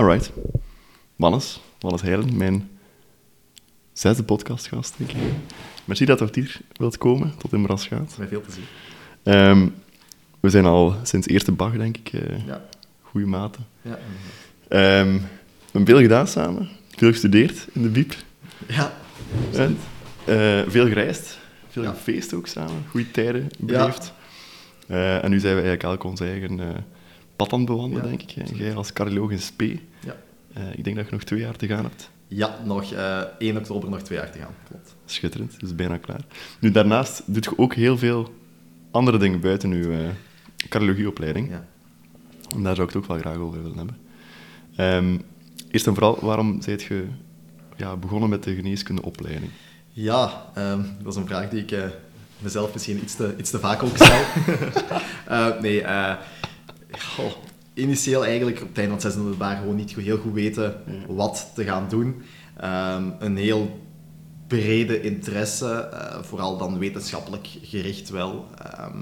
Alright. Wannes, Wannes Heilen, mijn zesde podcastgast, denk ik. Merci dat je hier wilt komen, tot in Brasgaat. Met veel plezier. Ehm we zijn al sinds eerste Bach, denk ik, eh Ja. goede maten. Ja. Ehm we hebben veel gedaan samen, veel gestudeerd in de biep. Ja. hè. Eh, veel gereisd, veel Ja. gefeest ook samen, goede tijden beleefd. Eh, en nu zijn we eigenlijk elk ons eigen pad aan het bewandelen, Ja. denk ik. En jij als cardioloog in SP. Ja. Eh, ik denk dat je nog twee jaar te gaan hebt. Ja, nog eh 1 oktober nog twee jaar te gaan. Klopt. Schitterend, dus bijna klaar. Nu, daarnaast doet je ook heel veel andere dingen buiten je eh cardiologieopleiding. Ja. En daar zou ik het ook wel graag over willen hebben. Ehm, eerst en vooral, waarom zijt je ja, begonnen met de geneeskundeopleiding? Ja, ehm, dat is een vraag die ik mezelf misschien iets te, iets te vaak ook stel. Nee, goh, initieel eigenlijk op het einde van het zesde middelbaar gewoon niet heel goed weten wat te gaan doen. Ehm, een heel brede interesse, eh, vooral dan wetenschappelijk gericht wel. Ehm,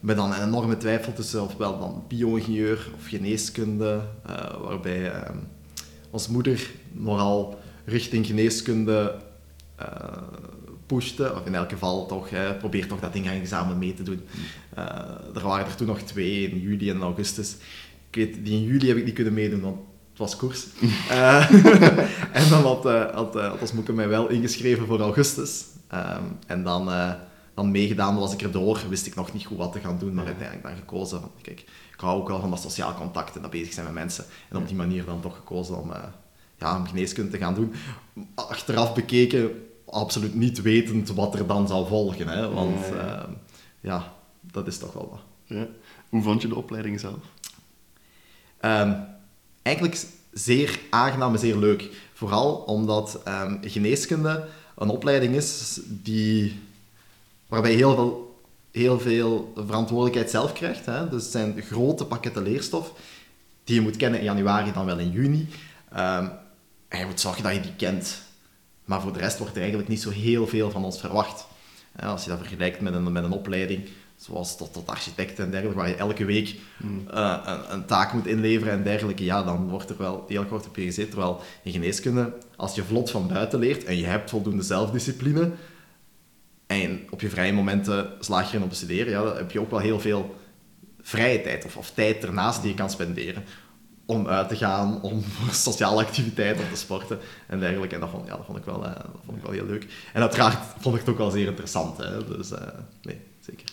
met dan een enorme twijfel tussen ofwel dan bio-ingenieur of geneeskunde, eh, waarbij ehm ons moeder nogal richting geneeskunde eh pushte, of in elk geval toch, hè, probeer toch dat ingangsexamen mee te doen. Eh, er waren er toen nog twee, in juli en augustus. Ik weet, die in juli heb ik niet kunnen meedoen, want het was koers. Eh, en dan had, eh had, had ons moeke mij wel ingeschreven voor augustus. Ehm, en dan, dan meegedaan was ik erdoor, wist ik nog niet goed wat te gaan doen, maar uiteindelijk dan gekozen. van, Kijk, ik hou ook wel van dat sociaal contact en dat bezig zijn met mensen. En op die manier dan toch gekozen om, ja, om geneeskunde te gaan doen. Achteraf bekeken, absoluut niet wetend wat er dan zou volgen. Hè? Want Ja, ja. ja, dat is toch wel wat. Ja. Hoe vond je de opleiding zelf? Ehm, eigenlijk zeer aangenaam en zeer leuk. Vooral omdat ehm, geneeskunde een opleiding is die, waarbij je heel veel, heel veel verantwoordelijkheid zelf krijgt. Hè? Dus het zijn grote pakketten leerstof die je moet kennen in januari, dan wel in juni. Ehm, en je moet zorgen dat je die kent. Maar voor de rest wordt er eigenlijk niet zo heel veel van ons verwacht. Hè, Als je dat vergelijkt met een, met een opleiding, zoals tot, tot architect en dergelijke, waar je elke week eh, een, een taak moet inleveren en dergelijke, ja, dan wordt er wel heel kort op je gezet. Terwijl in geneeskunde, als je vlot van buiten leert en je hebt voldoende zelfdiscipline, en op je vrije momenten slaag je erin om te studeren, ja, dan heb je ook wel heel veel vrije tijd of, of tijd ernaast die je kan spenderen om uit te gaan, om sociale activiteiten, om te sporten en dergelijke. En dat vond, ja, dat vond, ik, wel, eh, dat vond ik wel heel leuk. En uiteraard vond ik het ook wel zeer interessant. Hè? Dus eh, nee, zeker.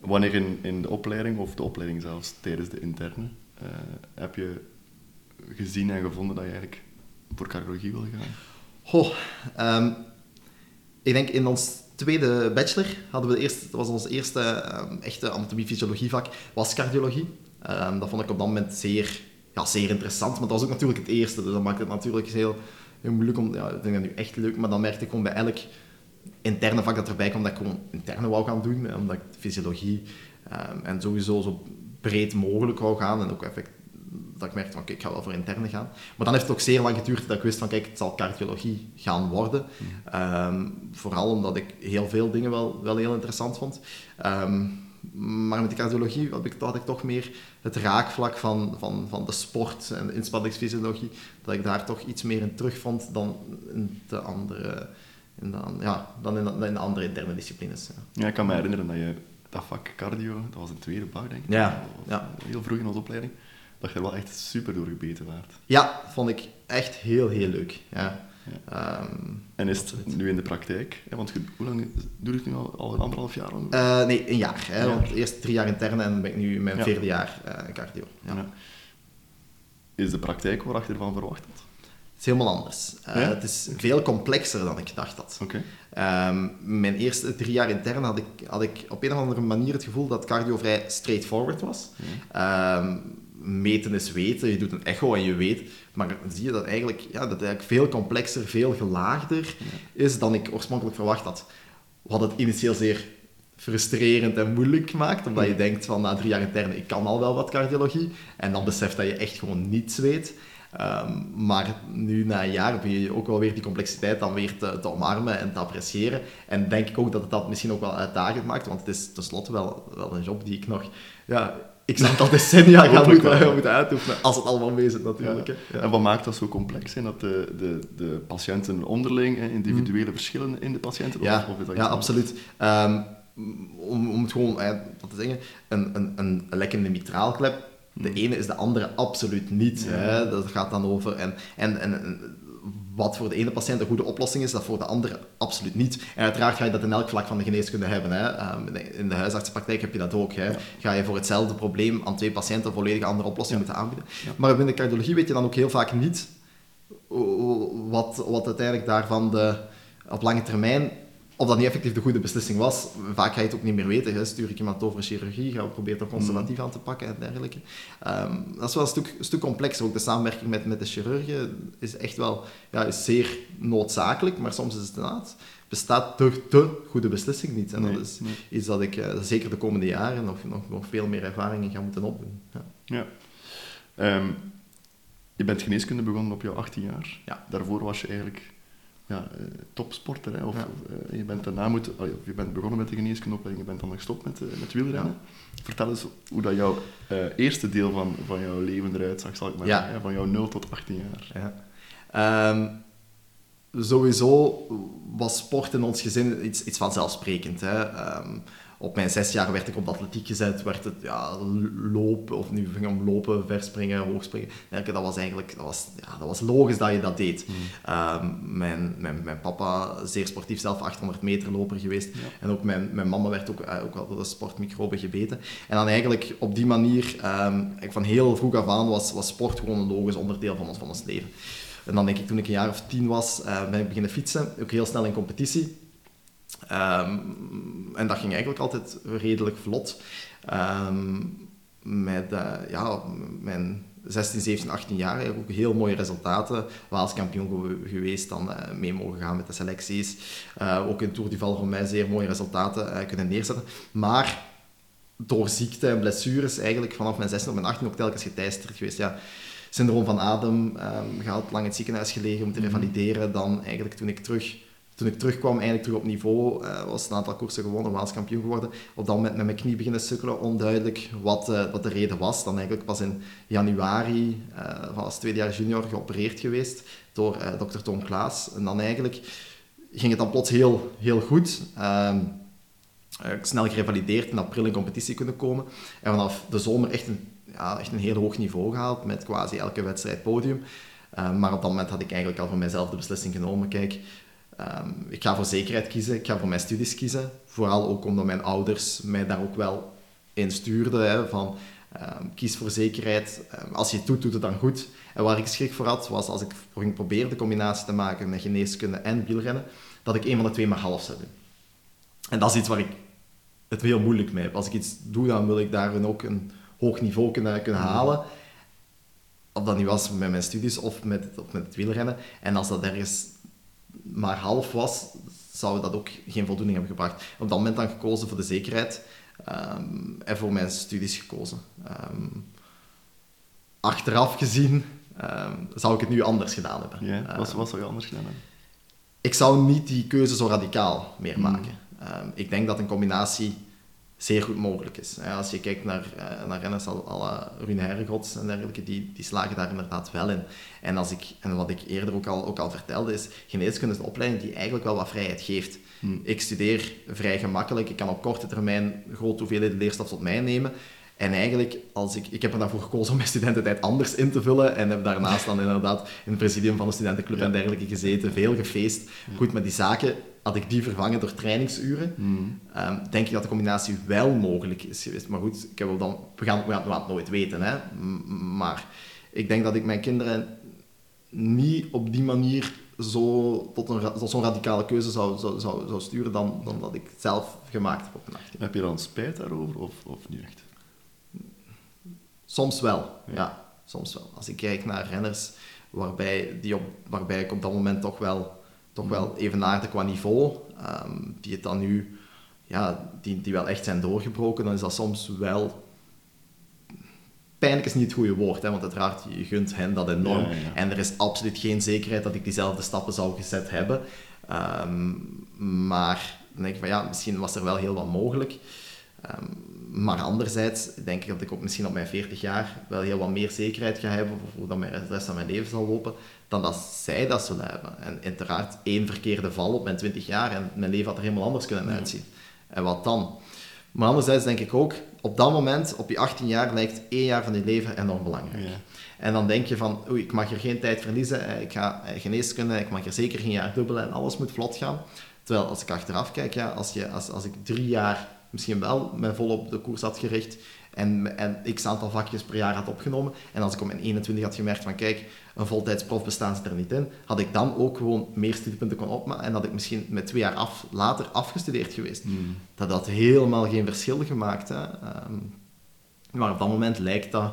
Wanneer in, in de opleiding, of de opleiding zelfs tijdens de interne, eh, heb je gezien en gevonden dat je eigenlijk voor cardiologie wil gaan? Goh, ehm, ik denk in ons tweede bachelor hadden we eerst, dat was ons eerste ehm, echte anatomie-fysiologievak, was cardiologie. Ehm, dat vond ik op dat moment zeer, ja, zeer interessant, maar dat was ook natuurlijk het eerste, dus dat maakt het natuurlijk heel, heel moeilijk om, ja, ik denk dat nu echt leuk, maar dan merkte ik gewoon bij elk interne vak dat erbij kwam, dat ik gewoon interne wou gaan doen, hè, omdat ik fysiologie ehm, en sowieso zo breed mogelijk wou gaan en ook effect, dat ik merkte van, kijk, ik ga wel voor interne gaan. Maar dan heeft het ook zeer lang geduurd dat ik wist van, kijk, het zal cardiologie gaan worden. Ehm, vooral omdat ik heel veel dingen wel, wel heel interessant vond. Ehm, maar met de cardiologie had ik, had ik toch meer het raakvlak van, van, van de sport en de inspanningsfysiologie, dat ik daar toch iets meer in terugvond dan in de andere, in de, ja, dan in de, dan in de andere interne disciplines. Ja. Ja, ik kan me herinneren dat je dat vak cardio, dat was een tweede bouw, denk ik. Ja, ja. Heel vroeg in onze opleiding. Dat je er wel echt super door gebeten waard. ja, vond ik echt heel, heel leuk. Ja. Ehm, En is het nu in de praktijk? hè, Want hoe lang doe je het nu al? Al een anderhalf jaar? Eh, nee, een jaar. Hè, Een want eerst drie jaar interne en dan ben ik nu in mijn Ja. vierde jaar eh, cardio. Ja. Ja. Is de praktijk waar je ervan verwacht had? Het is helemaal anders. Eh? Het is veel complexer dan ik gedacht had. Ehm, mijn eerste drie jaar intern had ik, had ik op een of andere manier het gevoel dat cardio vrij straightforward was. Ehm, meten is weten, je doet een echo en je weet. Maar dan zie je dat eigenlijk, ja, dat eigenlijk veel complexer, veel gelaagder is dan ik oorspronkelijk verwacht had. Wat het initieel zeer frustrerend en moeilijk gemaakt, omdat je denkt van na drie jaar interne, ik kan al wel wat cardiologie. En dan beseft dat je echt gewoon niets weet. Ehm, maar nu na een jaar begin je ook wel weer die complexiteit dan weer te, te omarmen en te appreciëren. En denk ik ook dat het dat misschien ook wel uitdagend maakt, want het is tenslotte wel, wel een job die ik nog ja, x aantal decennia gaan moeten, moeten uitoefenen. Als het allemaal mee zit natuurlijk. Ja. Hè. Ja. En wat maakt dat zo complex? Zijn dat de, de, de patiënten onderling, individuele verschillen in de patiënten? Ja, of ja absoluut. Ehm, om, om het gewoon eh, wat te zeggen, een, een, een lekkende mitraalklep, de Hmm. ene is de andere absoluut niet. Hè? Dat gaat dan over. En, en, en wat voor de ene patiënt een goede oplossing is, dat voor de andere absoluut niet. En uiteraard ga je dat in elk vlak van de geneeskunde hebben. Hè? Ehm, in de- in de huisartsenpraktijk heb je dat ook. Hè? Ja. Ga je voor hetzelfde probleem aan twee patiënten een volledig andere oplossing Ja. moeten aanbieden. Ja. Maar binnen de cardiologie weet je dan ook heel vaak niet wat, wat uiteindelijk daarvan de, op lange termijn, of dat niet effectief de goede beslissing was. Vaak ga je het ook niet meer weten. Hè. Stuur ik iemand over chirurgie, ga ik proberen dat conservatief aan te pakken en dergelijke. Ehm, dat is wel een stuk, een stuk complexer. Ook de samenwerking met, met de chirurgen is echt wel ja, is zeer noodzakelijk, maar soms is het inderdaad bestaat de, de goede beslissing niet. En Nee, dat is nee. iets dat ik eh, zeker de komende jaren nog, nog, nog veel meer ervaring in ga moeten opdoen. Ja. Ja. Ehm, je bent geneeskunde begonnen op jouw 18 jaar. Ja. Daarvoor was je eigenlijk ja, eh, topsporter. Hè? Of, Ja. eh, je bent daarna moet, oh, je bent begonnen met de geneeskundeopleiding, je bent dan gestopt met, eh, met wielrennen. Vertel eens hoe dat jouw eerste deel van, van jouw leven eruit zag, zal ik maar Ja. zeggen. hè, Van jouw 0 tot 18 jaar. Ja. Ehm, sowieso was sport in ons gezin iets, iets vanzelfsprekend. Hè. Ehm, op mijn zes jaar werd ik op de atletiek gezet, werd het ja, lopen, of nu ging om lopen, verspringen, hoogspringen. Dergelijke, Dat was eigenlijk dat was, ja, dat was logisch dat je dat deed. Ehm, mijn, mijn, mijn papa, zeer sportief, zelf 800 meter loper geweest. Ja. En ook mijn, mijn mama werd ook, eh, ook wel door de sportmicroben gebeten. En dan eigenlijk op die manier, eigenlijk van heel vroeg af aan, was, was sport gewoon een logisch onderdeel van ons, van ons leven. En dan denk ik, toen ik een jaar of tien was, eh, ben ik beginnen fietsen. Ook heel snel in competitie. Ehm, en dat ging eigenlijk altijd redelijk vlot. Ehm, met eh, ja, mijn 16, 17, 18 jaar eigenlijk ook heel mooie resultaten. Waals kampioen ge- geweest, dan eh, mee mogen gaan met de selecties. Eh, ook in Tour du Val voor mij zeer mooie resultaten kunnen neerzetten. Maar door ziekte en blessures eigenlijk vanaf mijn 16 op mijn 18 ook telkens geteisterd geweest. Ja, syndroom van Adem, ehm gehad, lang in het ziekenhuis gelegen, moeten Mhm. revalideren. Dan eigenlijk toen ik terug... Toen ik terugkwam, eigenlijk terug op niveau, eh, was een aantal koersen gewonnen, Waals kampioen geworden. Op dat moment met mijn knie beginnen sukkelen, onduidelijk wat, eh, wat de reden was. Dan eigenlijk pas in januari, eh, als tweede jaar junior, geopereerd geweest door dokter Tom Klaas. En dan eigenlijk ging het dan plots heel, heel goed. Ehm, eh, snel gerevalideerd, in april in competitie kunnen komen. En vanaf de zomer echt een, ja, echt een heel hoog niveau gehaald, met quasi elke wedstrijd podium. Eh, maar op dat moment had ik eigenlijk al voor mijzelf de beslissing genomen, kijk, ehm, ik ga voor zekerheid kiezen, ik ga voor mijn studies kiezen. Vooral ook omdat mijn ouders mij daar ook wel in stuurden, hè, van ehm, kies voor zekerheid. Ehm, als je het doet, doet het dan goed. En waar ik schrik voor had, was als ik ging proberen de combinatie te maken met geneeskunde en wielrennen, dat ik een van de twee maar half zou doen. En dat is iets waar ik het heel moeilijk mee heb. Als ik iets doe, dan wil ik daarin ook een hoog niveau kunnen, kunnen halen. Of dat nu was met mijn studies of met, of met het wielrennen. En als dat ergens maar half was, zou dat ook geen voldoening hebben gebracht. Op dat moment dan gekozen voor de zekerheid ehm, en voor mijn studies gekozen. Ehm, achteraf gezien ehm, zou ik het nu anders gedaan hebben. Ja, wat, wat zou je anders gedaan hebben? ik zou niet die keuze zo radicaal meer Hmm. maken. Ik denk dat een combinatie zeer goed mogelijk is. Als je kijkt naar, eh, naar renners als Rune Herregods en dergelijke, die, die slagen daar inderdaad wel in. En, als ik, en wat ik eerder ook al, ook al vertelde, is geneeskunde is een opleiding die eigenlijk wel wat vrijheid geeft. Hmm. Ik studeer vrij gemakkelijk, ik kan op korte termijn grote hoeveelheden leerstof tot mij nemen. En eigenlijk, als ik, ik heb er daarvoor gekozen om mijn studententijd anders in te vullen en heb daarnaast dan inderdaad in het presidium van de studentenclub Ja. en dergelijke gezeten, veel gefeest. Goed, met die zaken had ik die vervangen door trainingsuren. Hmm. Ehm, denk ik dat de combinatie wel mogelijk is geweest. Maar goed, ik heb wel dan, we, gaan, we, gaan, we gaan het nooit weten. Hè? M- Maar ik denk dat ik mijn kinderen niet op die manier zo tot, een, tot zo'n radicale keuze zou, zou, zou, zou sturen dan, dan dat ik het zelf gemaakt heb op mijn 18. Heb je dan spijt daarover of, of niet echt? Soms wel, Ja. ja. soms wel. Als ik kijk naar renners waarbij, die op, waarbij ik op dat moment toch wel, toch wel evenaarde qua niveau, ehm, die het dan nu, ja, die, die wel echt zijn doorgebroken, dan is dat soms wel... Pijnlijk is niet het goede woord, hè, want uiteraard, je gunt hen dat enorm. Ja, ja. En er is absoluut geen zekerheid dat ik diezelfde stappen zou gezet hebben. Ehm, maar dan denk ik van ja, misschien was er wel heel wat mogelijk. Ehm, maar anderzijds denk ik dat ik ook misschien op mijn 40 jaar wel heel wat meer zekerheid ga hebben over hoe dat mijn, de rest van mijn leven zal lopen, dan dat zij dat zullen hebben. En uiteraard één verkeerde val op mijn 20 jaar en mijn leven had er helemaal anders kunnen uitzien. En wat dan? Maar anderzijds denk ik ook, op dat moment, op je 18 jaar, lijkt één jaar van je leven enorm belangrijk. Ja. En dan denk je van, oei, ik mag hier geen tijd verliezen, eh, ik ga eh, geneeskunde, ik mag hier zeker geen jaar dubbelen en alles moet vlot gaan. Terwijl als ik achteraf kijk, ja, als, je, als, als ik drie jaar misschien wel me vol op de koers had gericht en, en x aantal vakjes per jaar had opgenomen, en als ik op mijn 21 had gemerkt van, kijk, een voltijds prof bestaan zit er niet in, had ik dan ook gewoon meer studiepunten kunnen opmaken en had ik misschien met twee jaar af, later afgestudeerd geweest. Hmm. Dat had helemaal geen verschil gemaakt. Hè. Ehm, maar op dat moment lijkt dat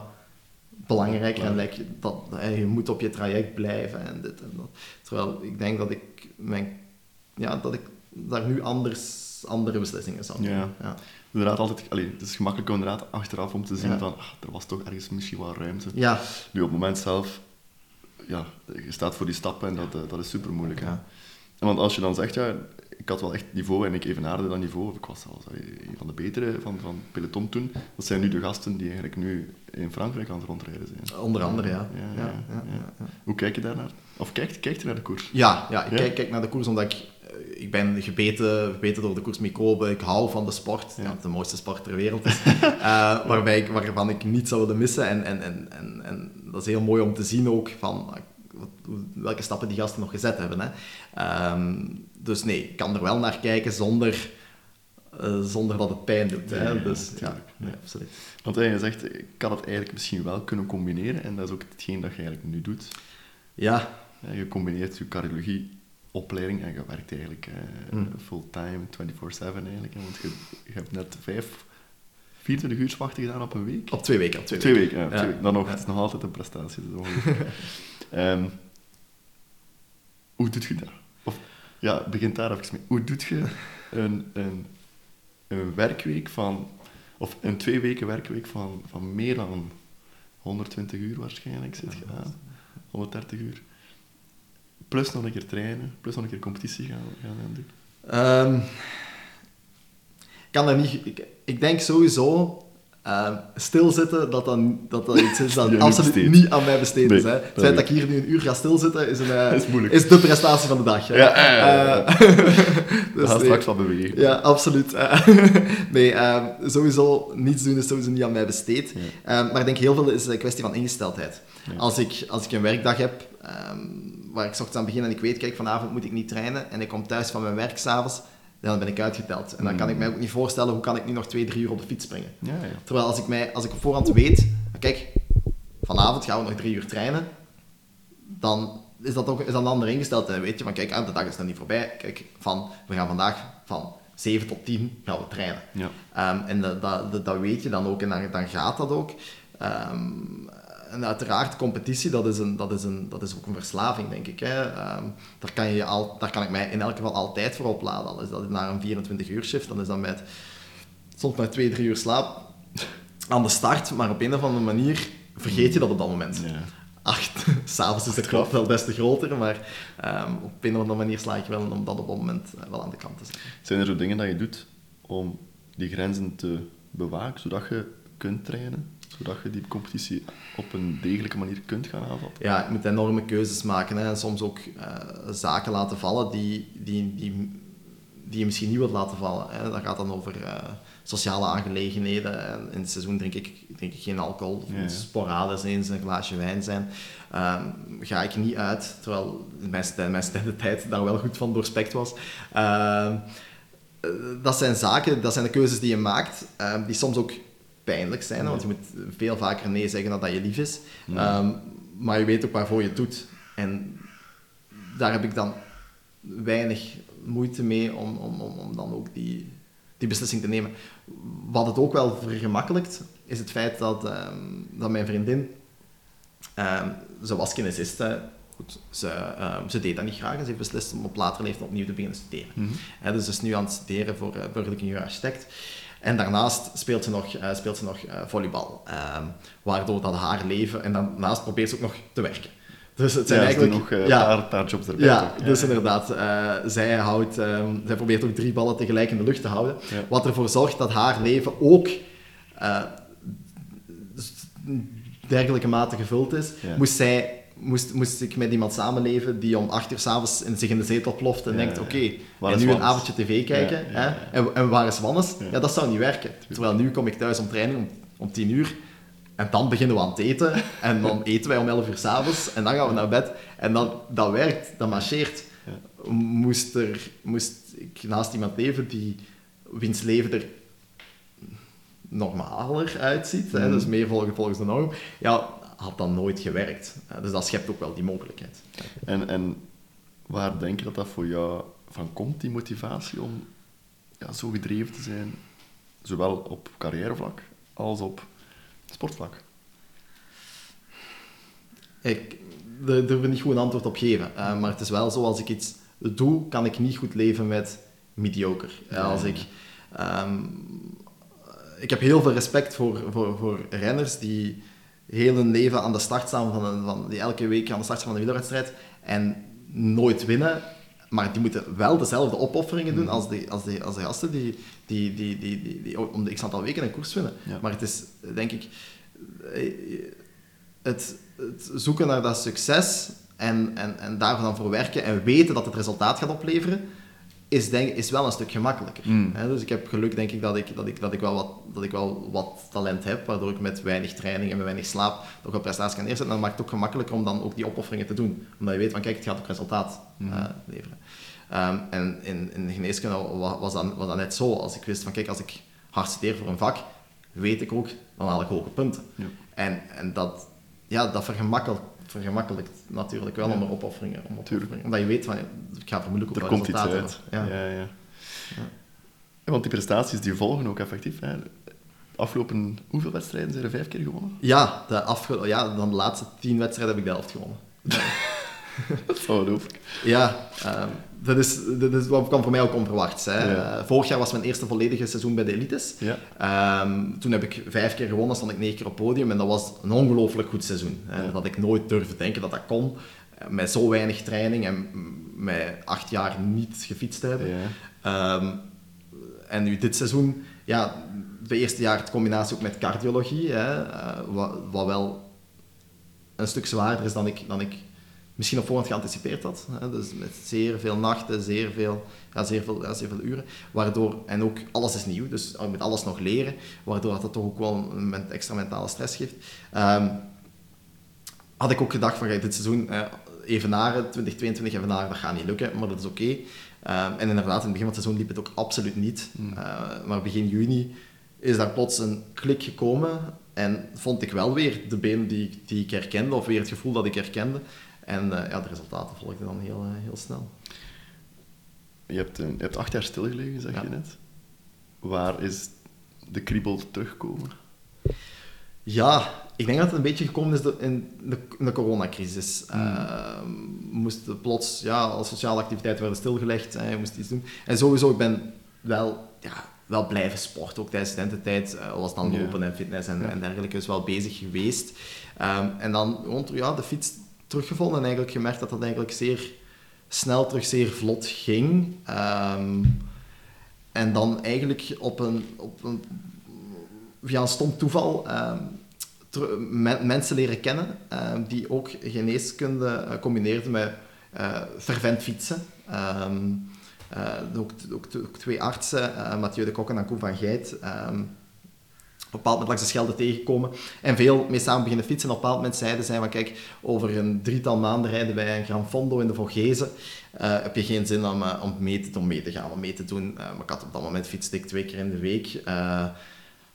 belangrijker en lijkt je dat je moet op je traject blijven en dit en dat. Terwijl ik denk dat ik, mijn, ja, dat ik daar nu anders, andere beslissingen zou Ja. Ja. Inderdaad, altijd, allee, het is gemakkelijk om inderdaad achteraf om te zien van, ah, er was toch ergens misschien wel ruimte. ja. Nu, op het moment zelf, ja, je staat voor die stappen en dat, eh, dat is super moeilijk. Ja. En want als je dan zegt, ja, ik had wel echt niveau en ik evenaarde dat niveau, of ik was zelfs een van de betere van, van peloton toen, dat zijn nu de gasten die eigenlijk nu in Frankrijk aan het rondrijden zijn. Onder andere, ja. Ja, Ja, ja. Hoe kijk je daarnaar? Of kijkt kijk je naar de koers? Ja, ja, ik? Kijk, kijk naar de koers omdat ik, ik ben gebeten, gebeten door de koersmicroben. Ik hou van de sport, Ja. het de mooiste sport ter wereld is. Eh, waarbij ik, waarvan ik niet zou willen missen. En, en, en, en, en dat is heel mooi om te zien ook van eh, wat- hoe- welke stappen die gasten nog gezet hebben. Hè. Ehm, dus nee, ik kan er wel naar kijken zonder, eh, zonder dat het pijn doet. Hè. Ja, dus ja, tuurlijk. nee, absoluut. Want eh, je zegt, ik kan het eigenlijk misschien wel kunnen combineren en dat is ook hetgeen dat je eigenlijk nu doet. Ja, je combineert je cardiologieopleiding en je werkt eigenlijk eh, Hmm. fulltime, 24-7 eigenlijk. hè, Want je, je hebt net vijf, 24 uur wachten gedaan op een week. op twee weken. Op twee, Twee weken. weken, ja, Ja. twee. Dan nog, Ja. het is nog altijd een prestatie. Ehm, hoe doet je dat? Of, ja, begint daar even mee. Hoe doet je een, een, een werkweek van, of een twee weken werkweek van, van meer dan 120 uur waarschijnlijk zit je aan? 130 uur. Plus nog een keer trainen, plus nog een keer competitie gaan, gaan doen. Ehm, ik kan er niet... Ik, ik denk sowieso... ehm, stilzitten, dat dat, dat dat iets is dat absoluut besteed. niet aan mij besteed is. Nee, Hè. dat Het feit dat ik hier nu een uur ga stilzitten, is, een, eh, Is de prestatie van de dag. Hè. Ja, ja, ja, ja. Eh, dus nee. straks wat bewegen. Ja, absoluut. Eh, nee, ehm, sowieso niets doen is sowieso niet aan mij besteed. Ja. Maar ik denk heel veel is een kwestie van ingesteldheid. Ja. Als, ik, als ik een werkdag heb ehm, waar ik ochtends aan begin en ik weet, kijk, vanavond moet ik niet trainen en ik kom thuis van mijn werk s'avonds, dan ben ik uitgeteld. En dan kan ik mij ook niet voorstellen hoe kan ik nu nog twee, drie uur op de fiets springen. Ja, ja. Terwijl als ik, mij, als ik op voorhand weet, kijk, vanavond gaan we nog drie uur trainen, dan is dat ook is dat een andere ingesteldheid. En weet je van, kijk, de dag is nog niet voorbij. Kijk, van, we gaan vandaag van 7 tot 10 gaan we trainen. ja. Ehm, en dat, dat, dat, dat weet je dan ook en dan, dan gaat dat ook. Ehm, en uiteraard, competitie, dat is, een, dat, is een, dat is ook een verslaving, denk ik. Hè. Ehm, daar, kan je al, daar kan ik mij in elk geval altijd voor opladen. Al is dat naar een 24-uur shift, dan is dat met soms maar 2, 3 uur slaap aan de start, maar op een of andere manier vergeet je dat op dat moment. ja. Acht, s'avonds is de klap wel des te groter, maar ehm, op een of andere manier sla ik wel om dat op dat moment eh, wel aan de kant te zetten. Zijn er zo dingen dat je doet om die grenzen te bewaken, zodat je kunt trainen? Zodat je die competitie op een degelijke manier kunt gaan aanvatten? ja, je moet enorme keuzes maken hè, en soms ook eh, zaken laten vallen die, die, die, die je misschien niet wilt laten vallen. Hè. Dat gaat dan over eh, sociale aangelegenheden. En in het seizoen drink ik, drink ik geen alcohol, of Ja, ja. sporadisch eens een glaasje wijn zijn. Ehm, ga ik niet uit, terwijl mijn, mijn studententijd daar wel goed van doorspekt was. Ehm, eh, dat zijn zaken, dat zijn de keuzes die je maakt, ehm, die soms ook pijnlijk zijn, want je moet veel vaker nee zeggen dan dat je lief is. Ehm, maar je weet ook waarvoor je het doet. En daar heb ik dan weinig moeite mee om, om, om, om dan ook die, die beslissing te nemen. Wat het ook wel vergemakkelijkt, is het feit dat, ehm, dat mijn vriendin, ehm, ze was kinesiste, goed, ze, ze deed dat niet graag en ze heeft beslist om op latere leeftijd opnieuw te beginnen studeren. Hè, dus ze is nu aan het studeren voor uh, burgerlijk ingenieur-architect. En daarnaast speelt ze nog, eh, speelt ze nog eh, volleybal. Ehm, waardoor dat haar leven... En daarnaast probeert ze ook nog te werken. Dus het zijn ja, eigenlijk... nog eh, ja, paar, paar jobs erbij. ja, dus inderdaad. zij, houdt, ehm, zij probeert ook drie ballen tegelijk in de lucht te houden. Wat ervoor zorgt dat haar leven ook dergelijke mate gevuld is, moest, zij, moest, moest ik met iemand samenleven die om acht uur s'avonds in zich in de zetel ploft en Ja, denkt, oké, en nu een avondje tv kijken, hè? En, en waar is Wannes? Ja. Dat zou niet werken. Terwijl nu kom ik thuis om training om, om tien uur en dan beginnen we aan het eten en dan eten wij om elf uur s'avonds en dan gaan we naar bed en dan, dat werkt, dat marcheert. Moest, er, moest ik naast iemand leven die, wiens leven er normaler uitziet, hè, Mhm. dus meer volgens, volgens de norm, ja, had dat nooit gewerkt. Eh, Dus dat schept ook wel die mogelijkheid. En, en waar denk je dat dat voor jou van komt, die motivatie om ja, zo gedreven te zijn, zowel op carrièrevlak als op sportvlak? Ik daar durf niet goed een antwoord op geven. Eh, maar het is wel zo, als ik iets doe, kan ik niet goed leven met mediocre. Eh, als ik, ehm, ik heb heel veel respect voor, voor, voor renners die heel hun leven aan de start staan van, een, van die elke week aan de start staan van een wielerwedstrijd en nooit winnen. Maar die moeten wel dezelfde opofferingen doen als de, als de, als de gasten die, die, die, die, die, die om de x aantal weken een koers winnen. Ja. Maar het is, denk ik, eh, het, het zoeken naar dat succes en, en, en daar dan voor werken en weten dat het resultaat gaat opleveren, is, denk, is wel een stuk gemakkelijker. Mm. Hè, dus ik heb geluk, denk ik, dat ik, dat ik, dat ik, wel, wat, dat ik wel wat talent heb, waardoor ik met weinig training en met weinig slaap toch een prestatie kan neerzetten. En dat maakt het ook gemakkelijker om dan ook die opofferingen te doen. Omdat je weet van, kijk, het gaat ook resultaat Mm. eh, leveren. Ehm, en in, in de geneeskunde wa- was dat, was dat net zo. Als ik wist van, kijk, als ik hard studeer voor een vak, weet ik ook, dan haal ik hoge punten. Ja. En, en dat, ja, dat vergemakkelijkt, vergemakkelijkt natuurlijk wel Ja. om er opofferingen, om opofferingen. Omdat je weet van, ik ga vermoedelijk ook Er komt iets uit. Ja. Ja. Ja, Ja, Want die prestaties die volgen ook effectief. Hè. Afgelopen hoeveel wedstrijden zijn er vijf keer gewonnen? Ja, de afge- ja, dan de laatste tien wedstrijden heb ik de helft gewonnen. Dat is ongelooflijk. Ja, ehm, dat, is, dat is, wat kwam voor mij ook onverwachts. Hè. Ja. Eh, vorig jaar was mijn eerste volledige seizoen bij de Elites. Ja. Ehm, toen heb ik vijf keer gewonnen, stond ik negen keer op podium en dat was een ongelooflijk goed seizoen. Hè. Dat had ik nooit durven denken dat dat kon. eh, Met zo weinig training en met acht jaar niet gefietst te hebben. Ehm, en nu dit seizoen, ja, de eerste jaar het combinatie ook met cardiologie, hè, eh, wat, wat wel een stuk zwaarder is dan ik, dan ik misschien op voorhand geanticipeerd had. Hè. Dus met zeer veel nachten, zeer veel, ja, zeer veel, ja, zeer veel uren. Waardoor, en ook alles is nieuw, dus je moet alles nog leren, waardoor dat, dat toch ook wel een extra mentale stress geeft. Ehm, had ik ook gedacht van dit seizoen eh, evenaren, 2022 evenaren, dat gaat niet lukken, maar dat is oké. Ehm, en inderdaad, in het begin van het seizoen liep het ook absoluut niet. Mm. Eh, maar begin juni is daar plots een klik gekomen en vond ik wel weer de benen die, die ik herkende, of weer het gevoel dat ik herkende. En eh, ja, de resultaten volgden dan heel, eh, heel snel. Je hebt, je hebt acht jaar stilgelegen, zeg Ja. je net. Waar is de kriebel terugkomen? Ja, ik denk dat het een beetje gekomen is in de, in de coronacrisis. Hmm. Eh, moesten plots, ja, alle sociale activiteiten werden stilgelegd en je moest iets doen. En sowieso, ik ben wel, ja, wel blijven sporten, ook tijdens studententijd. eh was dan Ja. lopen en fitness en, Ja. en dergelijke, dus wel bezig geweest. Ehm, en dan rond ja, de fiets teruggevonden en eigenlijk gemerkt dat dat eigenlijk zeer snel terug zeer vlot ging. Ehm, en dan eigenlijk op een, op een via een stom toeval ehm, mensen leren kennen ehm, die ook geneeskunde eh, combineerden met eh fervent fietsen. Eh, ook, twee artsen, Mathieu de Kokken en Koen van Geit, op een bepaald moment langs de Schelde tegenkomen en veel mee samen beginnen fietsen. En op een bepaald moment zeiden zij van kijk, over een drietal maanden rijden wij een Gran Fondo in de Vogezen. Eh, heb je geen zin om, eh, om, mee te, om mee te gaan, om mee te doen. Eh, maar ik had op dat moment fietste ik twee keer in de week.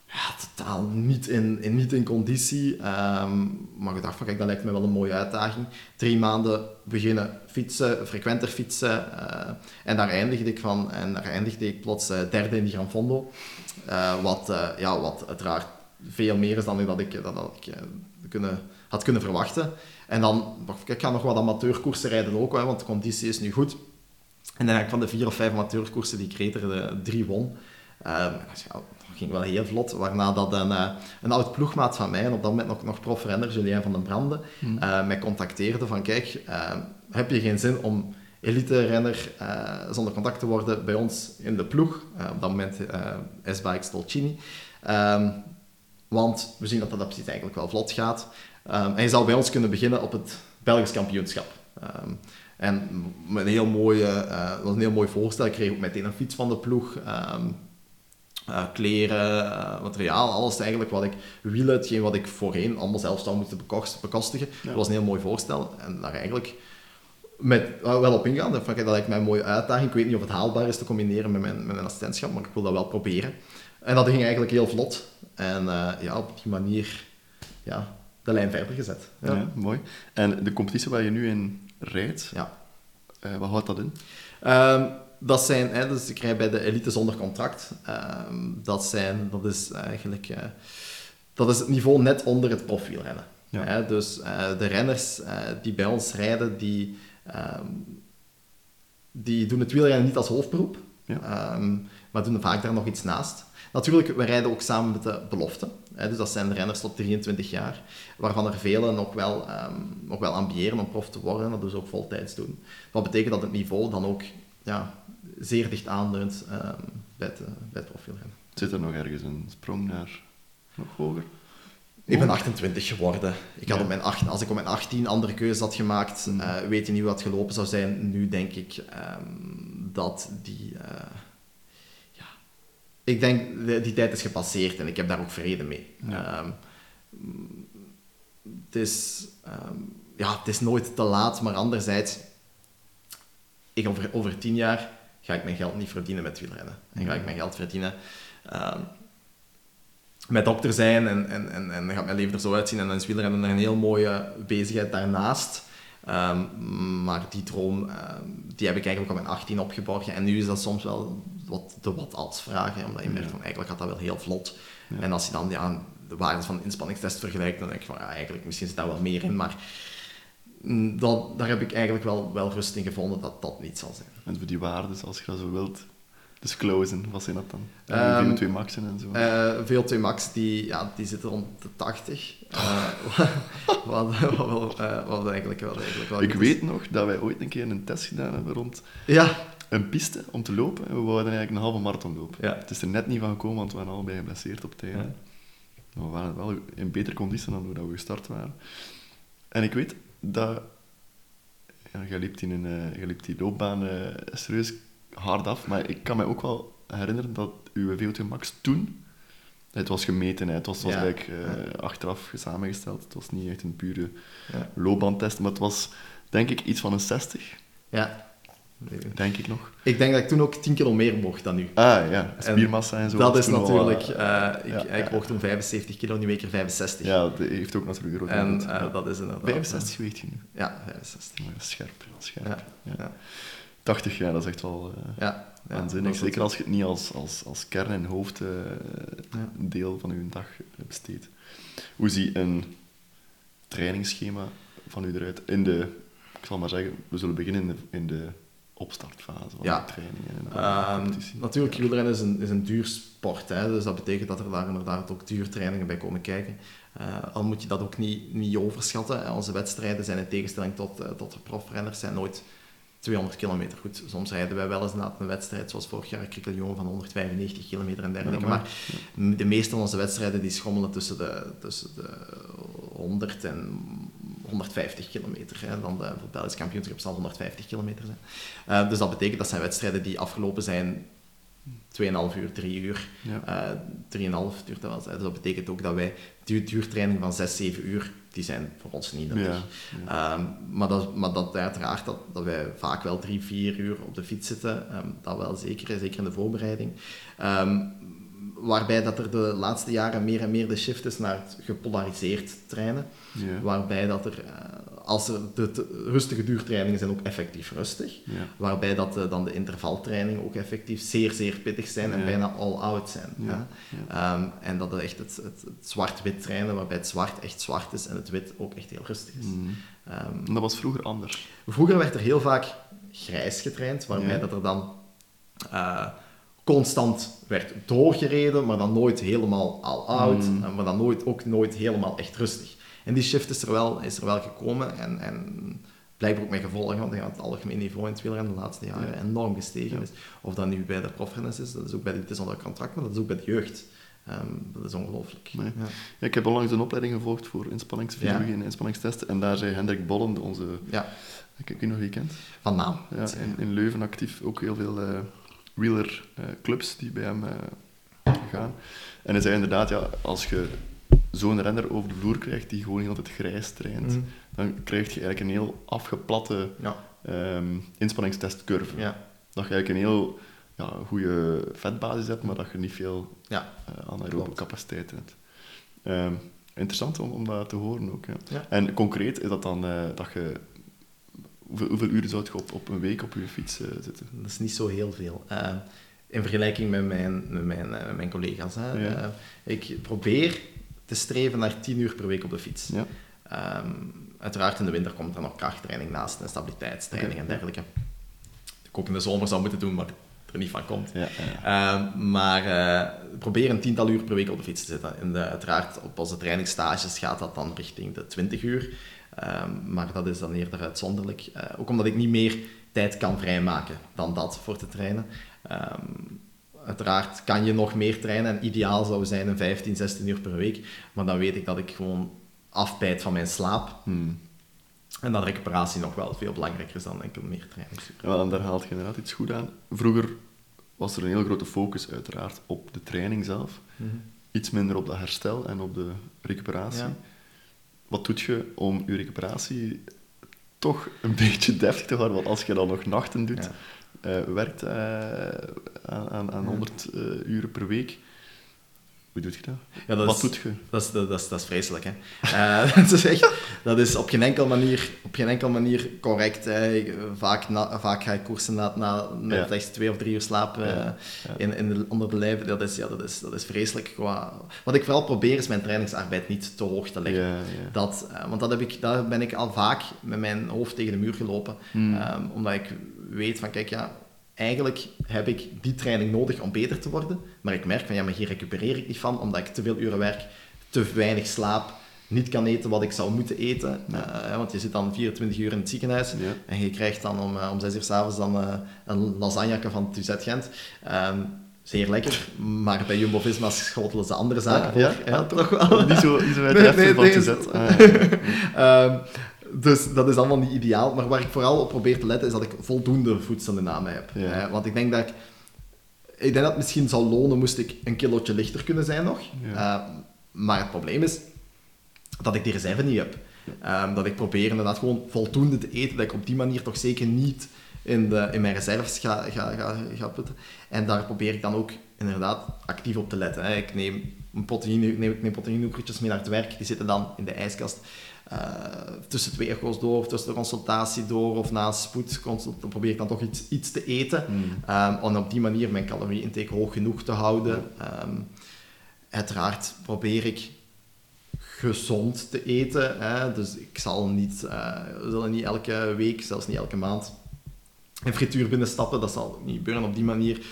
Ja, totaal niet in, niet in conditie. Ehm, maar ik dacht van, kijk, dat lijkt me wel een mooie uitdaging. Drie maanden beginnen fietsen, frequenter fietsen. en daar eindigde ik van. En daar eindigde ik plots derde in die Gran Fondo. Eh, wat, eh, ja, wat uiteraard veel meer is dan dat ik, dat ik eh, kunnen, had kunnen verwachten. En dan, ik, ga nog wat amateurkoersen rijden ook, hè, want de conditie is nu goed. En dan heb ik van de vier of vijf amateurkoersen die ik reed, er de drie won. Ehm, dat ging wel heel vlot. Waarna dat een, een oud ploegmaat van mij, en op dat moment nog, nog profrenner, Julien van den Brande, Hmm. mij contacteerde van kijk, ehm, heb je geen zin om elite-renner eh, zonder contact te worden bij ons in de ploeg? Eh, op dat moment eh S-Bike Stolcini. Ehm, want we zien dat dat precies eigenlijk wel vlot gaat. Ehm, en je zou bij ons kunnen beginnen op het Belgisch kampioenschap. Ehm, en een heel, mooie, uh, was een heel mooi voorstel. Ik kreeg ook meteen een fiets van de ploeg. Uh, kleren, uh, materiaal, alles eigenlijk wat ik wielen, hetgeen wat ik voorheen allemaal zelf zou moeten bekostigen. Ja. Dat was een heel mooi voorstel. En daar eigenlijk met, wel op ingaan. Dat vond ik dat lijkt mij een mooie uitdaging. Ik weet niet of het haalbaar is te combineren met mijn, met mijn assistentschap, maar ik wil dat wel proberen. En dat ging eigenlijk heel vlot. En ja, op die manier ja, de lijn verder gezet. Ja. ja. mooi. En de competitie waar je nu in rijdt, ja. wat houdt dat in? Um, dat zijn, hè, dus ik rij bij de elite zonder contract. Ehm, dat, zijn, dat is eigenlijk uh, dat is het niveau net onder het profielrennen. Ja. Hè, dus uh, de renners uh, die bij ons rijden, die, um, die doen het wielrennen niet als hoofdberoep, ja. um, maar doen vaak daar nog iets naast. Natuurlijk, we rijden ook samen met de belofte. Hè, dus dat zijn renners tot 23 jaar, waarvan er velen nog wel, nog wel ambiëren om prof te worden. Dat doen ze ook voltijds doen. Wat betekent dat het niveau dan ook ja, zeer dicht aanleunt um, bij, het, bij het profielrennen. Zit er nog ergens een sprong naar nog hoger? Ik ben 28 geworden. Ik had op mijn 18, als ik op mijn 18 andere keuzes had gemaakt, uh, weet je niet wat gelopen zou zijn. Nu denk ik um, dat die... Uh, ja, ik denk, die, die tijd is gepasseerd en ik heb daar ook vrede mee. Ja. Um, het, is, ja, het is nooit te laat, maar anderzijds, ik over, over tien jaar ga ik mijn geld niet verdienen met wielrennen. En ga ik mijn geld verdienen met dokter zijn en, en, en, en dan gaat mijn leven er zo uitzien. En dan is wielrennen een heel mooie bezigheid daarnaast. Um, maar die droom, uh, die heb ik eigenlijk mijn 18 opgeborgen. En nu is dat soms wel wat de wat als vragen, omdat je merkt van eigenlijk gaat dat wel heel vlot. Ja. En als je dan ja, de waarde van de inspanningstest vergelijkt, dan denk je van ja, eigenlijk misschien zit daar wel meer in. Maar mm, dat, daar heb ik eigenlijk wel, wel rust in gevonden dat dat niet zal zijn. En voor die waarden, als je dat zo wilt disclosen, wat zijn dat dan? Um, VO2 maxen en zo? Uh, VO2 max, die, ja, die zitten rond de 80. Uh, wat, wat, wat, uh, wat, eigenlijk wel, eigenlijk wel Ik weet nog dat wij ooit een keer een test gedaan hebben rond ja. een piste om te lopen. En we wouden eigenlijk een halve marathon lopen. Ja. Het is er net niet van gekomen, want we waren allebei geblesseerd op tijd. Ja. Maar we waren wel in betere conditie dan hoe we gestart waren. En ik weet dat ja, je, liep die, een, je liep die loopbaan serieus hard af, maar ik kan me ook wel herinneren dat uw VO2 max toen, het was gemeten, het was, was ja. eigenlijk uh, ja. achteraf samengesteld, het was niet echt een pure ja. loopbaantest, maar het was denk ik iets van een 60. Ja. Denk ik nog. Ik denk dat ik toen ook 10 kilo meer mocht dan nu. Ah ja, spiermassa en zo. Dat is natuurlijk, al, uh, ik, ja, ik woog toen 75 kilo, nu ik 65. Ja, dat heeft ook natuurlijk groot En uh, dat is inderdaad... 65 weegt je nu? Ja, 65. Oh, scherp, scherp. Ja. 80 jaar, dat is echt wel uh, ja, waanzinnig. Zeker als je het niet als, als, als kern en hoofd uh, ja. deel van je dag besteedt. Hoe ziet een trainingsschema van u eruit? In de, ik zal maar zeggen, we zullen beginnen in de, in de opstartfase van ja. de trainingen. En uh, natuurlijk, wielrennen is een, is een duur sport, hè, dus dat betekent dat er daar inderdaad ook duurtrainingen bij komen kijken. Uh, al moet je dat ook niet, niet overschatten. Onze wedstrijden zijn in tegenstelling tot, uh, tot de profrenners zijn nooit 200 kilometer. Goed, soms rijden wij wel eens na een wedstrijd, zoals vorig jaar Crickelion van 195 kilometer en dergelijke. maar de meeste van onze wedstrijden die schommelen tussen de, tussen de 100 en 150 kilometer. Hè. Dan de, voor het Belgisch kampioenschap zal 150 kilometer zijn. Uh, dus dat betekent dat zijn wedstrijden die afgelopen zijn 2,5 uur, 3 uur. Ja. Uh, 3,5 duurt dat wel. Dus dat betekent ook dat wij duurtraining van 6, 7 uur, die zijn voor ons niet nodig. Ja. Um, maar, dat, maar dat uiteraard dat, dat wij vaak wel 3, 4 uur op de fiets zitten, um, dat wel zeker, zeker in de voorbereiding. Um, waarbij dat er de laatste jaren meer en meer de shift is naar het gepolariseerd trainen. Ja. Waarbij dat er, als er de, de rustige duurtrainingen zijn ook effectief rustig. Ja. Waarbij dat de, dan de intervaltrainingen ook effectief zeer, zeer pittig zijn en ja. bijna all-out zijn. Um, en dat er echt het, het, het zwart-wit trainen, waarbij het zwart echt zwart is en het wit ook echt heel rustig is. Mm. Um, dat was vroeger anders. Vroeger werd er heel vaak grijs getraind, waarbij dat er dan... Uh, constant werd doorgereden, maar dan nooit helemaal all-out, mm. maar dan nooit, ook nooit helemaal echt rustig. En die shift is er wel, is er wel gekomen en, en blijkbaar ook met gevolgen, want het algemeen niveau in het wielrennen de laatste jaren ja. enorm gestegen ja. is. Of dat nu bij de profrenners is, dat is ook bij de, het is onder contract, maar dat is ook bij de jeugd. Ehm, dat is ongelooflijk. Nee. Ja. Ja, ik heb onlangs een opleiding gevolgd voor inspanningsfysiologie en inspanningstesten. En daar zei Hendrik Bollen, onze... ja, Ik weet niet of je kent. van naam. Ja, in, in Leuven actief. Ook heel veel eh wielerclubs die bij hem eh, gaan. En hij zei inderdaad, ja, als je zo'n renner over de vloer krijgt die gewoon heel altijd grijs traint, Mhm. dan krijg je eigenlijk een heel afgeplatte Ja, ehm, inspanningstestcurve. ja, Dat je eigenlijk een heel ja, goede vetbasis hebt, maar dat je niet veel ja. uh, anaerobe capaciteit hebt. Ehm, interessant om, om dat te horen ook. Ja. En concreet is dat dan eh, dat je... Hoeveel, hoeveel uren zou je op, op een week op je fiets eh, zitten? Dat is niet zo heel veel. In vergelijking met mijn, met mijn, mijn collega's. Hè. Ja. Ik probeer te streven naar 10 uur per week op de fiets. Ja. Ehm, uiteraard in de winter komt er nog krachttraining naast en stabiliteitstraining en dergelijke. Ik ook in de zomer zou moeten doen, maar er niet van komt. Ja, ja. Ehm, maar eh, probeer een tiental uur per week op de fiets te zitten. En de, uiteraard op onze trainingsstages gaat dat dan richting de 20 uur. Ehm, maar dat is dan eerder uitzonderlijk. Eh, ook omdat ik niet meer tijd kan vrijmaken dan dat voor te trainen. Uiteraard kan je nog meer trainen en ideaal zou zijn een 15, 16 uur per week. Maar dan weet ik dat ik gewoon afbijt van mijn slaap. Hmm. En dat recuperatie nog wel veel belangrijker is dan enkel meer trainingsuren. Ja, wel, en daar haalt je inderdaad iets goed aan. Vroeger was er een heel grote focus uiteraard op de training zelf. Iets minder op dat herstel en op de recuperatie. Ja. Wat doet je om je recuperatie toch een beetje deftig te houden? Want als je dan nog nachten doet, Ja. Eh, werkt eh, aan, aan, aan Ja. 100 eh, uren per week, hoe doe je dat? Ja, dat Wat is- doet je? Dat is, dat, is, dat is vreselijk, hè. Dat, is echt, dat is op geen enkel manier, op geen enkel manier correct. Hè. Vaak, na, vaak ga ik koersen na, na met Ja. slechts twee of drie uur slaap Ja, ja. In, in de, onder de lijf. Dat is, ja, dat is, dat is vreselijk. Qua... Wat ik vooral probeer is mijn trainingsarbeid niet te hoog te leggen. Ja. Dat, want dat heb ik, daar ben ik al vaak met mijn hoofd tegen de muur gelopen. Hmm. Ehm, omdat ik weet van, kijk, ja, eigenlijk heb ik die training nodig om beter te worden. Maar ik merk van, ja, maar hier recupereer ik niet van, omdat ik te veel uren werk, te weinig slaap, niet kan eten wat ik zou moeten eten. Eh, want je zit dan 24 uur in het ziekenhuis Ja. en je krijgt dan om, eh, om 6 uur s'avonds dan eh, een lasagne van Tuzet Gent. Ehm, zeer lekker, maar bij Jumbo-Visma schotelen ze andere zaken voor. ja? Ja, toch wel. Niet zo, niet zo uit Nee, de nee, van nee. Ah, ja, ja. dus dat is allemaal niet ideaal. Maar waar ik vooral op probeer te letten, is dat ik voldoende voedsel in me heb. Ja. Eh, want ik denk dat ik... Ik denk dat het misschien zou lonen moest ik een kilootje lichter kunnen zijn nog. Ja. Eh, maar het probleem is dat ik die reserve niet heb. Ehm, dat ik probeer inderdaad gewoon voldoende te eten, dat ik op die manier toch zeker niet in, de, in mijn reserves ga, ga, ga, ga putten. En daar probeer ik dan ook inderdaad actief op te letten. Hè. Ik neem een proteïne, neem, ik neem mee naar het werk, die zitten dan in de ijskast. Eh, tussen twee echo's door, of tussen de consultatie door, of na een spoedconsult, dan probeer ik dan toch iets, iets te eten. Ehm, om op die manier mijn calorie-intake hoog genoeg te houden. Ehm, uiteraard probeer ik gezond te eten. Hè? Dus ik zal niet, eh, zullen niet elke week, zelfs niet elke maand, een frituur binnenstappen. Dat zal niet gebeuren op die manier.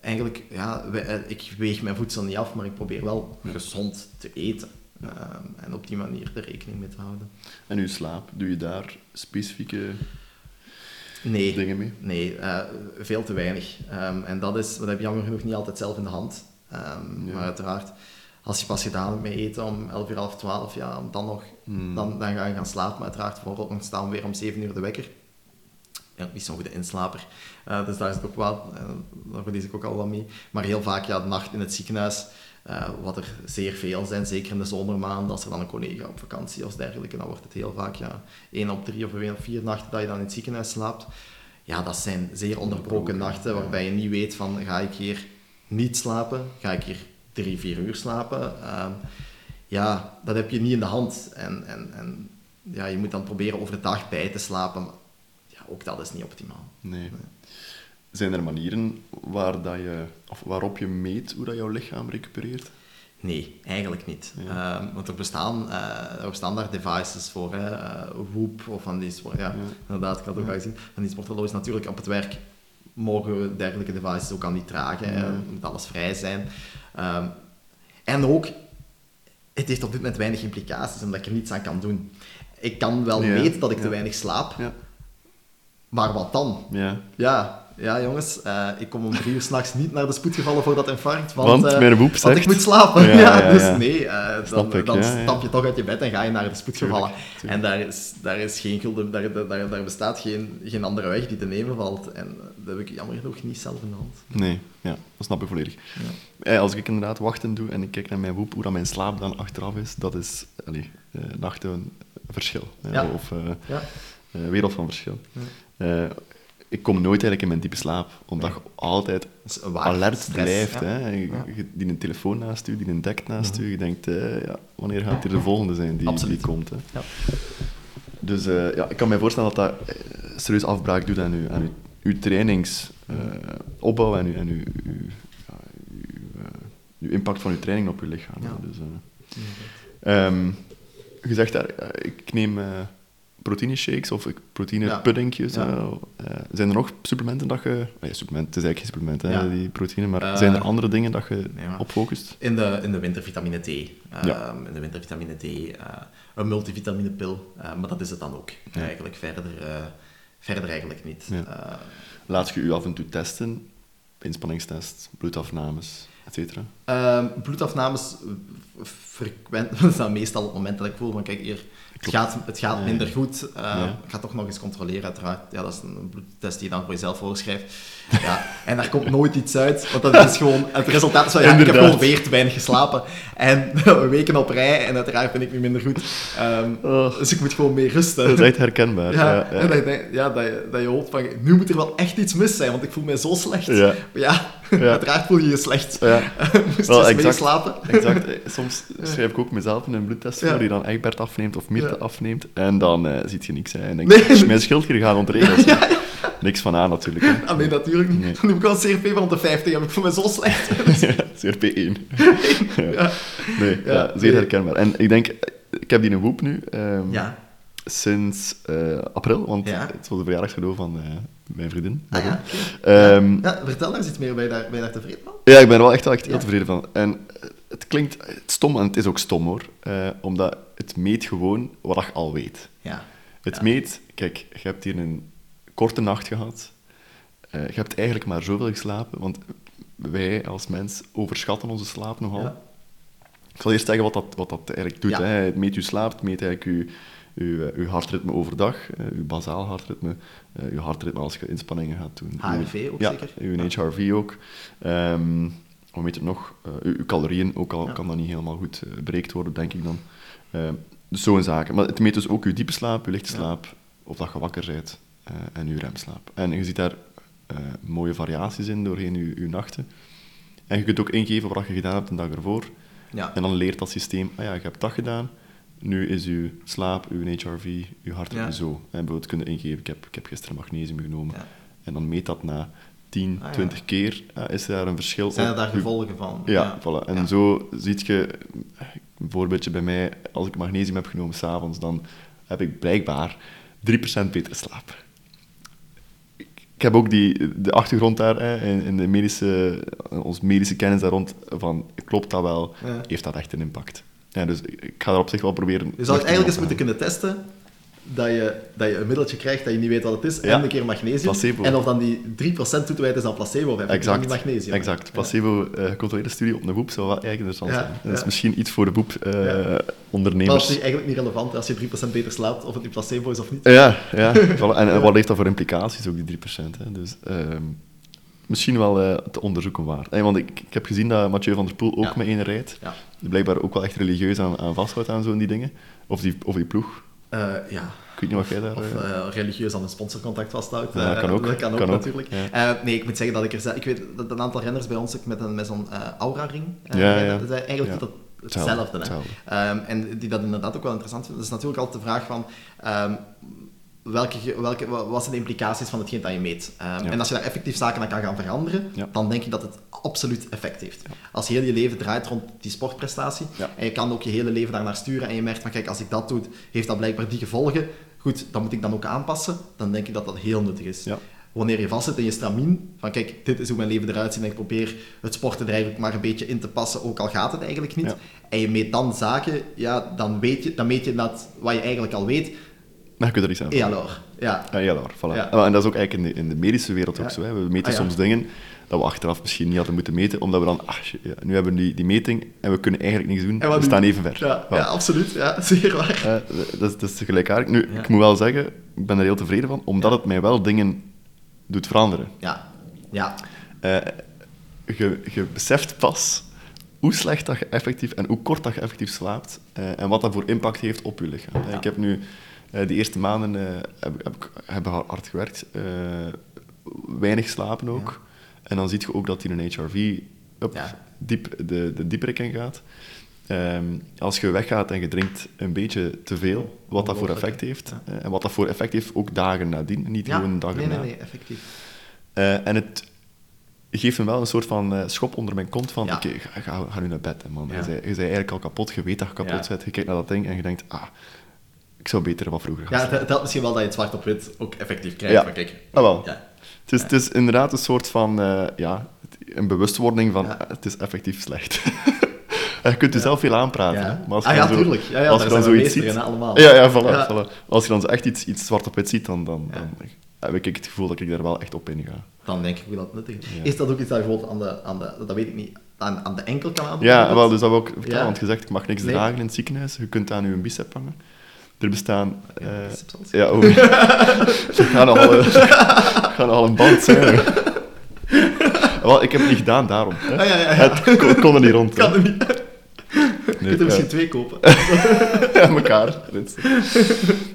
Eigenlijk, ja, eh, ik weeg mijn voedsel niet af, maar ik probeer wel gezond te eten. Ehm, en op die manier er rekening mee te houden. En uw slaap, doe je daar specifieke Nee, dingen mee? Nee, eh, veel te weinig. Ehm, en dat, is, dat heb je jammer genoeg niet altijd zelf in de hand. Ehm, Ja. Maar uiteraard, als je pas gedaan hebt met eten om 11 uur, half 12, ja, dan nog, Hmm. dan, dan ga je gaan slapen. Maar uiteraard, voor staan we weer om 7 uur de wekker. Ja, niet zo'n goede inslaper. Eh, dus daar is het ook wel, eh, daar verlies ik ook al wat mee. Maar heel vaak, ja, de nacht in het ziekenhuis, eh, wat er zeer veel zijn, zeker in de zomermaanden, als er dan een collega op vakantie of dergelijke, dan wordt het heel vaak ja, één op drie of één op vier nachten dat je dan in het ziekenhuis slaapt. Ja, dat zijn zeer onderbroken nachten, waarbij je niet weet van, ga ik hier niet slapen? Ga ik hier drie, vier uur slapen? Ehm, ja, dat heb je niet in de hand. En, en, en ja, je moet dan proberen overdag bij te slapen. Maar ja, ook dat is niet optimaal. Nee. Zijn er manieren waar dat je, of waarop je meet hoe dat jouw lichaam recupereert? Nee, eigenlijk niet. Ja. Ehm, want er bestaan, eh, er bestaan daar devices voor, hè. eh, Whoop of van die sport. Ja, Ja. inderdaad, ik had het ook al gezien. Van die sporthorloges natuurlijk op het werk mogen we dergelijke devices ook al niet dragen. Ja. moet alles vrij zijn. Ehm, en ook, het heeft op dit moment weinig implicaties, omdat ik er niets aan kan doen. Ik kan wel weten dat ik te weinig slaap, Ja. maar wat dan? Ja. Ja, jongens, eh, ik kom om drie uur s'nachts niet naar de spoedgevallen voor dat infarct, want, Want eh, mijn woep want zegt... ik moet slapen. Ja, Ja, ja, dus nee, eh, dan, ik, dan stap je toch uit je bed en ga je naar de spoedgevallen. Tuurlijk, tuurlijk. En daar, is, daar, is geen gulden, daar, daar, daar bestaat geen, geen andere weg die te nemen valt. En dat heb ik jammer genoeg niet zelf in de hand. Nee, ja, dat snap ik volledig. Als ik inderdaad wachten doe en ik kijk naar mijn woep, hoe dat mijn slaap dan achteraf is, dat is allee, eh, nachten een verschil. Of Ja. wereld van verschil. Ik kom nooit eigenlijk in mijn diepe slaap, omdat Nee. je altijd alert stress, blijft. ja. Hè. Je, Ja. je- die een telefoon naast je, die een dekt naast Mhm. je. Je denkt, eh, ja, wanneer gaat hier de volgende zijn die, die komt. Hè. Ja. Dus eh, ja, ik kan me voorstellen dat dat eh, serieus afbraak doet aan uw, aan uw, uw trainingsopbouw en, uw, en uw, uw, ja, uw, uw impact van uw training op uw lichaam. Dus, eh, ehm, je zegt daar, ik neem proteïne shakes of proteïne Ja. puddingjes. Ja. eh, eh, zijn er nog supplementen dat je... Nee, supplement, het is eigenlijk geen supplement, hè, Ja. die proteïne, maar Eh, zijn er andere dingen dat je nee, op focust? In de, in de winter vitamine D. In de winter vitamine D. een multivitaminepil. maar dat is het dan ook. Eigenlijk verder, verder eigenlijk niet. Laat je u af en toe testen, inspanningstest, bloedafnames, et cetera? Ehm, bloedafnames frequent, dat is dan meestal op het moment dat ik voel van kijk hier, het gaat, het gaat minder goed. Eh, Ja. Ik ga toch nog eens controleren, uiteraard. Ja, dat is een bloedtest die je dan voor jezelf voorschrijft. Ja, en daar komt nooit iets uit, want dat is gewoon, het resultaat is van ja, ik heb gewoon weer te weinig geslapen. En weken op rij, en uiteraard ben ik nu minder goed. Ehm, Oh. Dus ik moet gewoon meer rusten. Dat is echt herkenbaar. Ja, Ja, ja. en dat je, dat, je, dat je hoopt van, nu moet er wel echt iets mis zijn, want ik voel mij zo slecht. Ja. Maar ja, Ja. Uiteraard voel je je slecht. Ja. Moest Wel, je eens exact. meeslapen? Exact. Eh, Soms schrijf ik ook mezelf in een bloedtest voor, die dan Egbert afneemt of Mirte afneemt. En dan eh ziet je niks. Hè. En denk Nee. mijn schildklier gaat ontregeld. Niks van aan, natuurlijk. Hè. Ah, nee, natuurlijk niet. Nee. Dan heb ik wel een CRP van de 50 en ik voel me zo slecht. CRP1. Ja. Nee, ja, Ja, zeer herkenbaar. En ik denk, ik heb die een woep nu, Ja. sinds eh, april, want het was de verjaardagscadeau van eh, mijn vriendin. Ah, ja. Ehm, ja. Vertel daar eens iets meer. Ben je daar, ben je daar tevreden van? Ja, ik ben er wel echt, echt heel tevreden van. En eh, het klinkt het stom, en het is ook stom hoor, eh, omdat het meet gewoon wat je al weet. Ja. Het meet, kijk, je hebt hier een korte nacht gehad. Eh, je hebt eigenlijk maar zoveel geslapen, want wij als mens overschatten onze slaap nogal. Ja. Ik zal eerst zeggen wat dat, wat dat eigenlijk doet. Ja. Hè. Het meet je slaap, het meet eigenlijk je, je, je hartritme overdag, eh, je bazaal hartritme, eh, je hartritme als je inspanningen gaat doen. HRV ook ja, zeker? je Ja. HRV ook. Ehm wat meet het nog? Eh, je, je calorieën, ook al Ja. kan dat niet helemaal goed eh, bereikt worden, denk ik dan. Ehm, dus zo'n zaken. Maar het meet dus ook je diepe slaap, je lichte Ja. slaap, of dat je wakker bent, eh, en je remslaap. En je ziet daar eh, mooie variaties in doorheen je, je nachten. En je kunt ook ingeven wat je gedaan hebt de dag ervoor. Ja. En dan leert dat systeem, ah ja, je hebt dat gedaan, nu is je slaap, je HRV, je hartritme Ja. zo. En bijvoorbeeld kunnen ingeven, ik heb, ik heb gisteren magnesium genomen. Ja. En dan meet dat na 10, Ah, ja. 20 keer, ah, is er daar een verschil Zijn er daar gevolgen van? Ja, voilà. En zo ziet je, een voorbeeldje bij mij, als ik magnesium heb genomen s'avonds, dan heb ik blijkbaar 3% betere slaap. Ik heb ook die, de achtergrond daar, hè, in, in de medische, onze medische kennis daar rond, van klopt dat wel, Ja. heeft dat echt een impact. Ja, dus ik, ga er op zich wel proberen... Je zou het eigenlijk eens moeten te kunnen testen dat je, dat je een middeltje krijgt dat je niet weet wat het is, Ja. en een keer magnesium. Placebo. En of dan die 3% toe te wijten is aan placebo, of Exact, magnesium. exact. Ja. Placebo eh, gecontroleerde studie op een boep zou wel eigenlijk interessant Ja, zijn. Dat is misschien iets voor de boep eh, Ja. Maar ondernemers. dat is eigenlijk niet relevant als je 3% beter slaapt, of het nu placebo is of niet. Ja, ja. En wat heeft dat voor implicaties, ook die 3%? Hè? Dus ehm, misschien wel eh, te onderzoeken waard. Eh, want ik, ik heb gezien dat Mathieu van der Poel ook Ja. met één rijdt. Ja. Die blijkbaar ook wel echt religieus aan, aan vasthoudt aan zo'n die dingen. Of die, of die ploeg. Eh, ja. Ik weet niet wat jij daar... Of eh, religieus aan een sponsorcontact vasthoudt. Ja, Eh, kan ook. Dat kan ook, Kan ook, natuurlijk. ja. Nee, ik moet zeggen dat ik er... zelf- Ik weet dat een aantal renners bij ons ook met, een, met zo'n Aura-ring Ja. Dat eigenlijk dat hetzelfde. hetzelfde. Ehm, en die dat inderdaad ook wel interessant vinden. Dat is natuurlijk altijd de vraag van... ehm, welke, welke, wa- wat zijn de implicaties van hetgeen dat je meet? Ehm, Ja. En als je daar effectief zaken aan kan gaan veranderen, Ja. dan denk ik dat het absoluut effect heeft. Als je heel je leven draait rond die sportprestatie, en je kan ook je hele leven daar naar sturen, en je merkt van, kijk, als ik dat doe, heeft dat blijkbaar die gevolgen. Goed, dan moet ik dan ook aanpassen. Dan denk ik dat dat heel nuttig is. Wanneer je vastzit in je stramien, van kijk, dit is hoe mijn leven eruit ziet en ik probeer het sporten er eigenlijk maar een beetje in te passen, ook al gaat het eigenlijk niet. En je meet dan zaken, ja, dan, weet je, dan meet je dat wat je eigenlijk al weet. Dan kun je er iets aan ELR. Ja. Ja, ja, voilà. Ja. Ah, En dat is ook eigenlijk in de, in de medische wereld ook zo. Hè. We meten Ah, soms dingen dat we achteraf misschien niet hadden moeten meten, omdat we dan, ach, nu hebben we die, die meting en we kunnen eigenlijk niks doen. En we staan even ver. Ja, Voilà. ja, absoluut. Ja, zeer waar. Eh, dat, is, dat is gelijkaardig. Nu, ik moet wel zeggen, ik ben er heel tevreden van, omdat het mij wel dingen doet veranderen. Ja. Ja. Eh, je, je beseft pas hoe slecht dat je effectief en hoe kort dat je effectief slaapt eh, en wat dat voor impact heeft op je lichaam. Ja. Ik heb nu eh, de eerste maanden eh, heb, heb, ik- heb ik hard gewerkt, eh, weinig slapen ook. En dan zie je ook dat die een HRV Ja. diep, de, de in gaat. Ehm, als je weggaat en je drinkt een beetje te veel, wat dat voor effect heeft. ja. en wat dat voor effect heeft ook dagen nadien, niet gewoon een dag nee, erna. nee, nee, effectief. En het geeft me wel een soort van schop onder mijn kont van, oké, ga, ga, ga nu naar bed, hè, man. Je, bent, eigenlijk al kapot, je weet dat je kapot bent, je kijkt naar dat ding en je denkt, ah, ik zou beter wat vroeger gaan Ja, het helpt misschien wel dat je het zwart op wit ook effectief krijgt. Ja. Maar kijk, Ah, wel. Ja. Het, is, het is inderdaad een soort van, eh, ja, een bewustwording van, Ja. eh, het is effectief slecht. je kunt jezelf veel aanpraten, Ja. maar als je ah ja, dan zo- tuurlijk. Ja, ja, als je dan zoiets ziet... in, hè, allemaal. Ja, ja, voilà, Ja. voilà. Als je dan zo echt iets, iets zwart op wit ziet, dan, dan, Ja. dan heb ik het gevoel dat ik daar wel echt op in ga. Dan denk ik hoe dat nuttig is. Ja. Is dat ook iets dat je bijvoorbeeld aan de, aan de, dat weet ik niet, aan, aan de enkel kan aandoen? Ja, wel, dus dat wil ik Ja. want je zegt, ik mag niks Nee. dragen in het ziekenhuis. Je kunt aan je bicep hangen. Er bestaan... eh, als- ja, oh. Ze gaan al, eh, gaan al een band zijn. wel, ik heb het niet gedaan, daarom. Hè. Ah, ja, ja, ja. Het kon, kon er niet rond. Kan er niet. Je kunt er misschien ja. twee kopen. Ja, elkaar.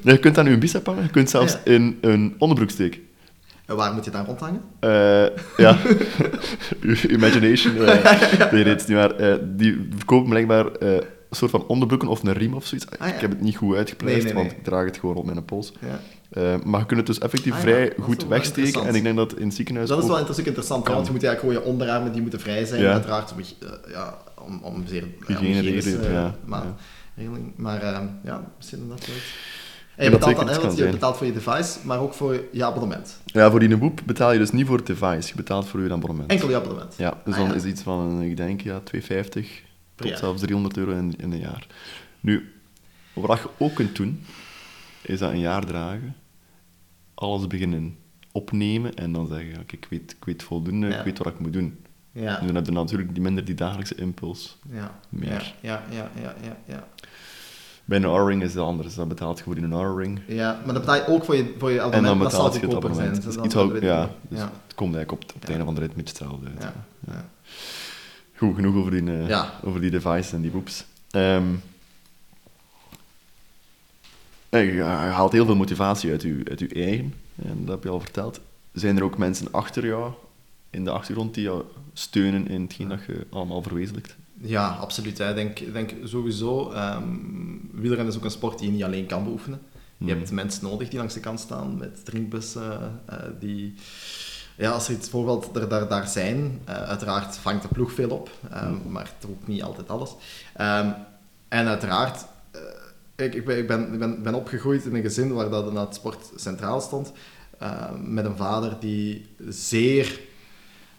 Je kunt aan je bicep hangen. Je kunt zelfs Ja. in een onderbroek steken. En waar moet je daar rondhangen? Eh, ja, imagination. eh nee, het is niet waar. Eh, die verkopen blijkbaar eh, soort van onderbroeken of een riem of zoiets. Ah, ja. Ik heb het niet goed uitgepleist, Nee, nee, nee. want ik draag het gewoon rond mijn pols. Ja. Eh, maar je kunt het dus effectief Ah, ja, vrij dat goed wegsteken. En ik denk dat in het ziekenhuis Dat is wel interessant, interessant want je moet eigenlijk gewoon je onderarmen die moeten vrij zijn, Ja. uiteraard, om, eh, ja, om, om zeer ja, Hygiëne hygiënische, redenen, eh, ja. maar, Ja. Maar ja, misschien inderdaad wel. En Ja, je dat betaalt, dan, hè, want je betaalt voor je device, maar ook voor je abonnement. Ja, voor die boep betaal je dus niet voor het device. Je betaalt voor je abonnement. Enkel je abonnement. Ja, dus Ah, dan ja. is iets van, ik denk, ja, 250 Per tot zelfs 300 euro in, in een jaar. Nu, wat je ook kunt doen, is dat een jaar dragen, alles beginnen opnemen en dan zeggen, ik, weet, ik weet voldoende, Ja. ik weet wat ik moet doen. Ja. En dan heb je natuurlijk die minder die dagelijkse impuls. Ja. Meer. Ja, ja, ja, ja, ja. Bij een R-ring is het anders, dan betaalt je voor in een R-ring. Ja, maar dan betaal je ook voor je, voor je En abonnement, dan maar betaalt je het abonnement. zijn. Dus Dan- iets dan ook, weet ik ja, dus ja. het komt eigenlijk op, het- op het einde van de rit beetje hetzelfde uit. Ja. Ja. Goed, genoeg over die, eh, Ja. over die devices en die boeps. Eh, je, haalt heel veel motivatie uit je, uit je eigen, en dat heb je al verteld. Zijn er ook mensen achter jou, in de achtergrond, die jou steunen in hetgeen dat je allemaal verwezenlijkt? Ja, absoluut. Ik denk, denk sowieso, ehm wielrennen is ook een sport die je niet alleen kan beoefenen. Je Mhm. hebt mensen nodig die langs de kant staan met drinkbussen, eh, die... Ja, als er iets voorbeeld er daar, daar zijn, eh, uiteraard vangt de ploeg veel op, ehm, maar toch ook niet altijd alles. Ehm, en uiteraard, eh, ik, ik, ben, ik, ben, ben, ben opgegroeid in een gezin waar dat inderdaad sport centraal stond, eh, met een vader die zeer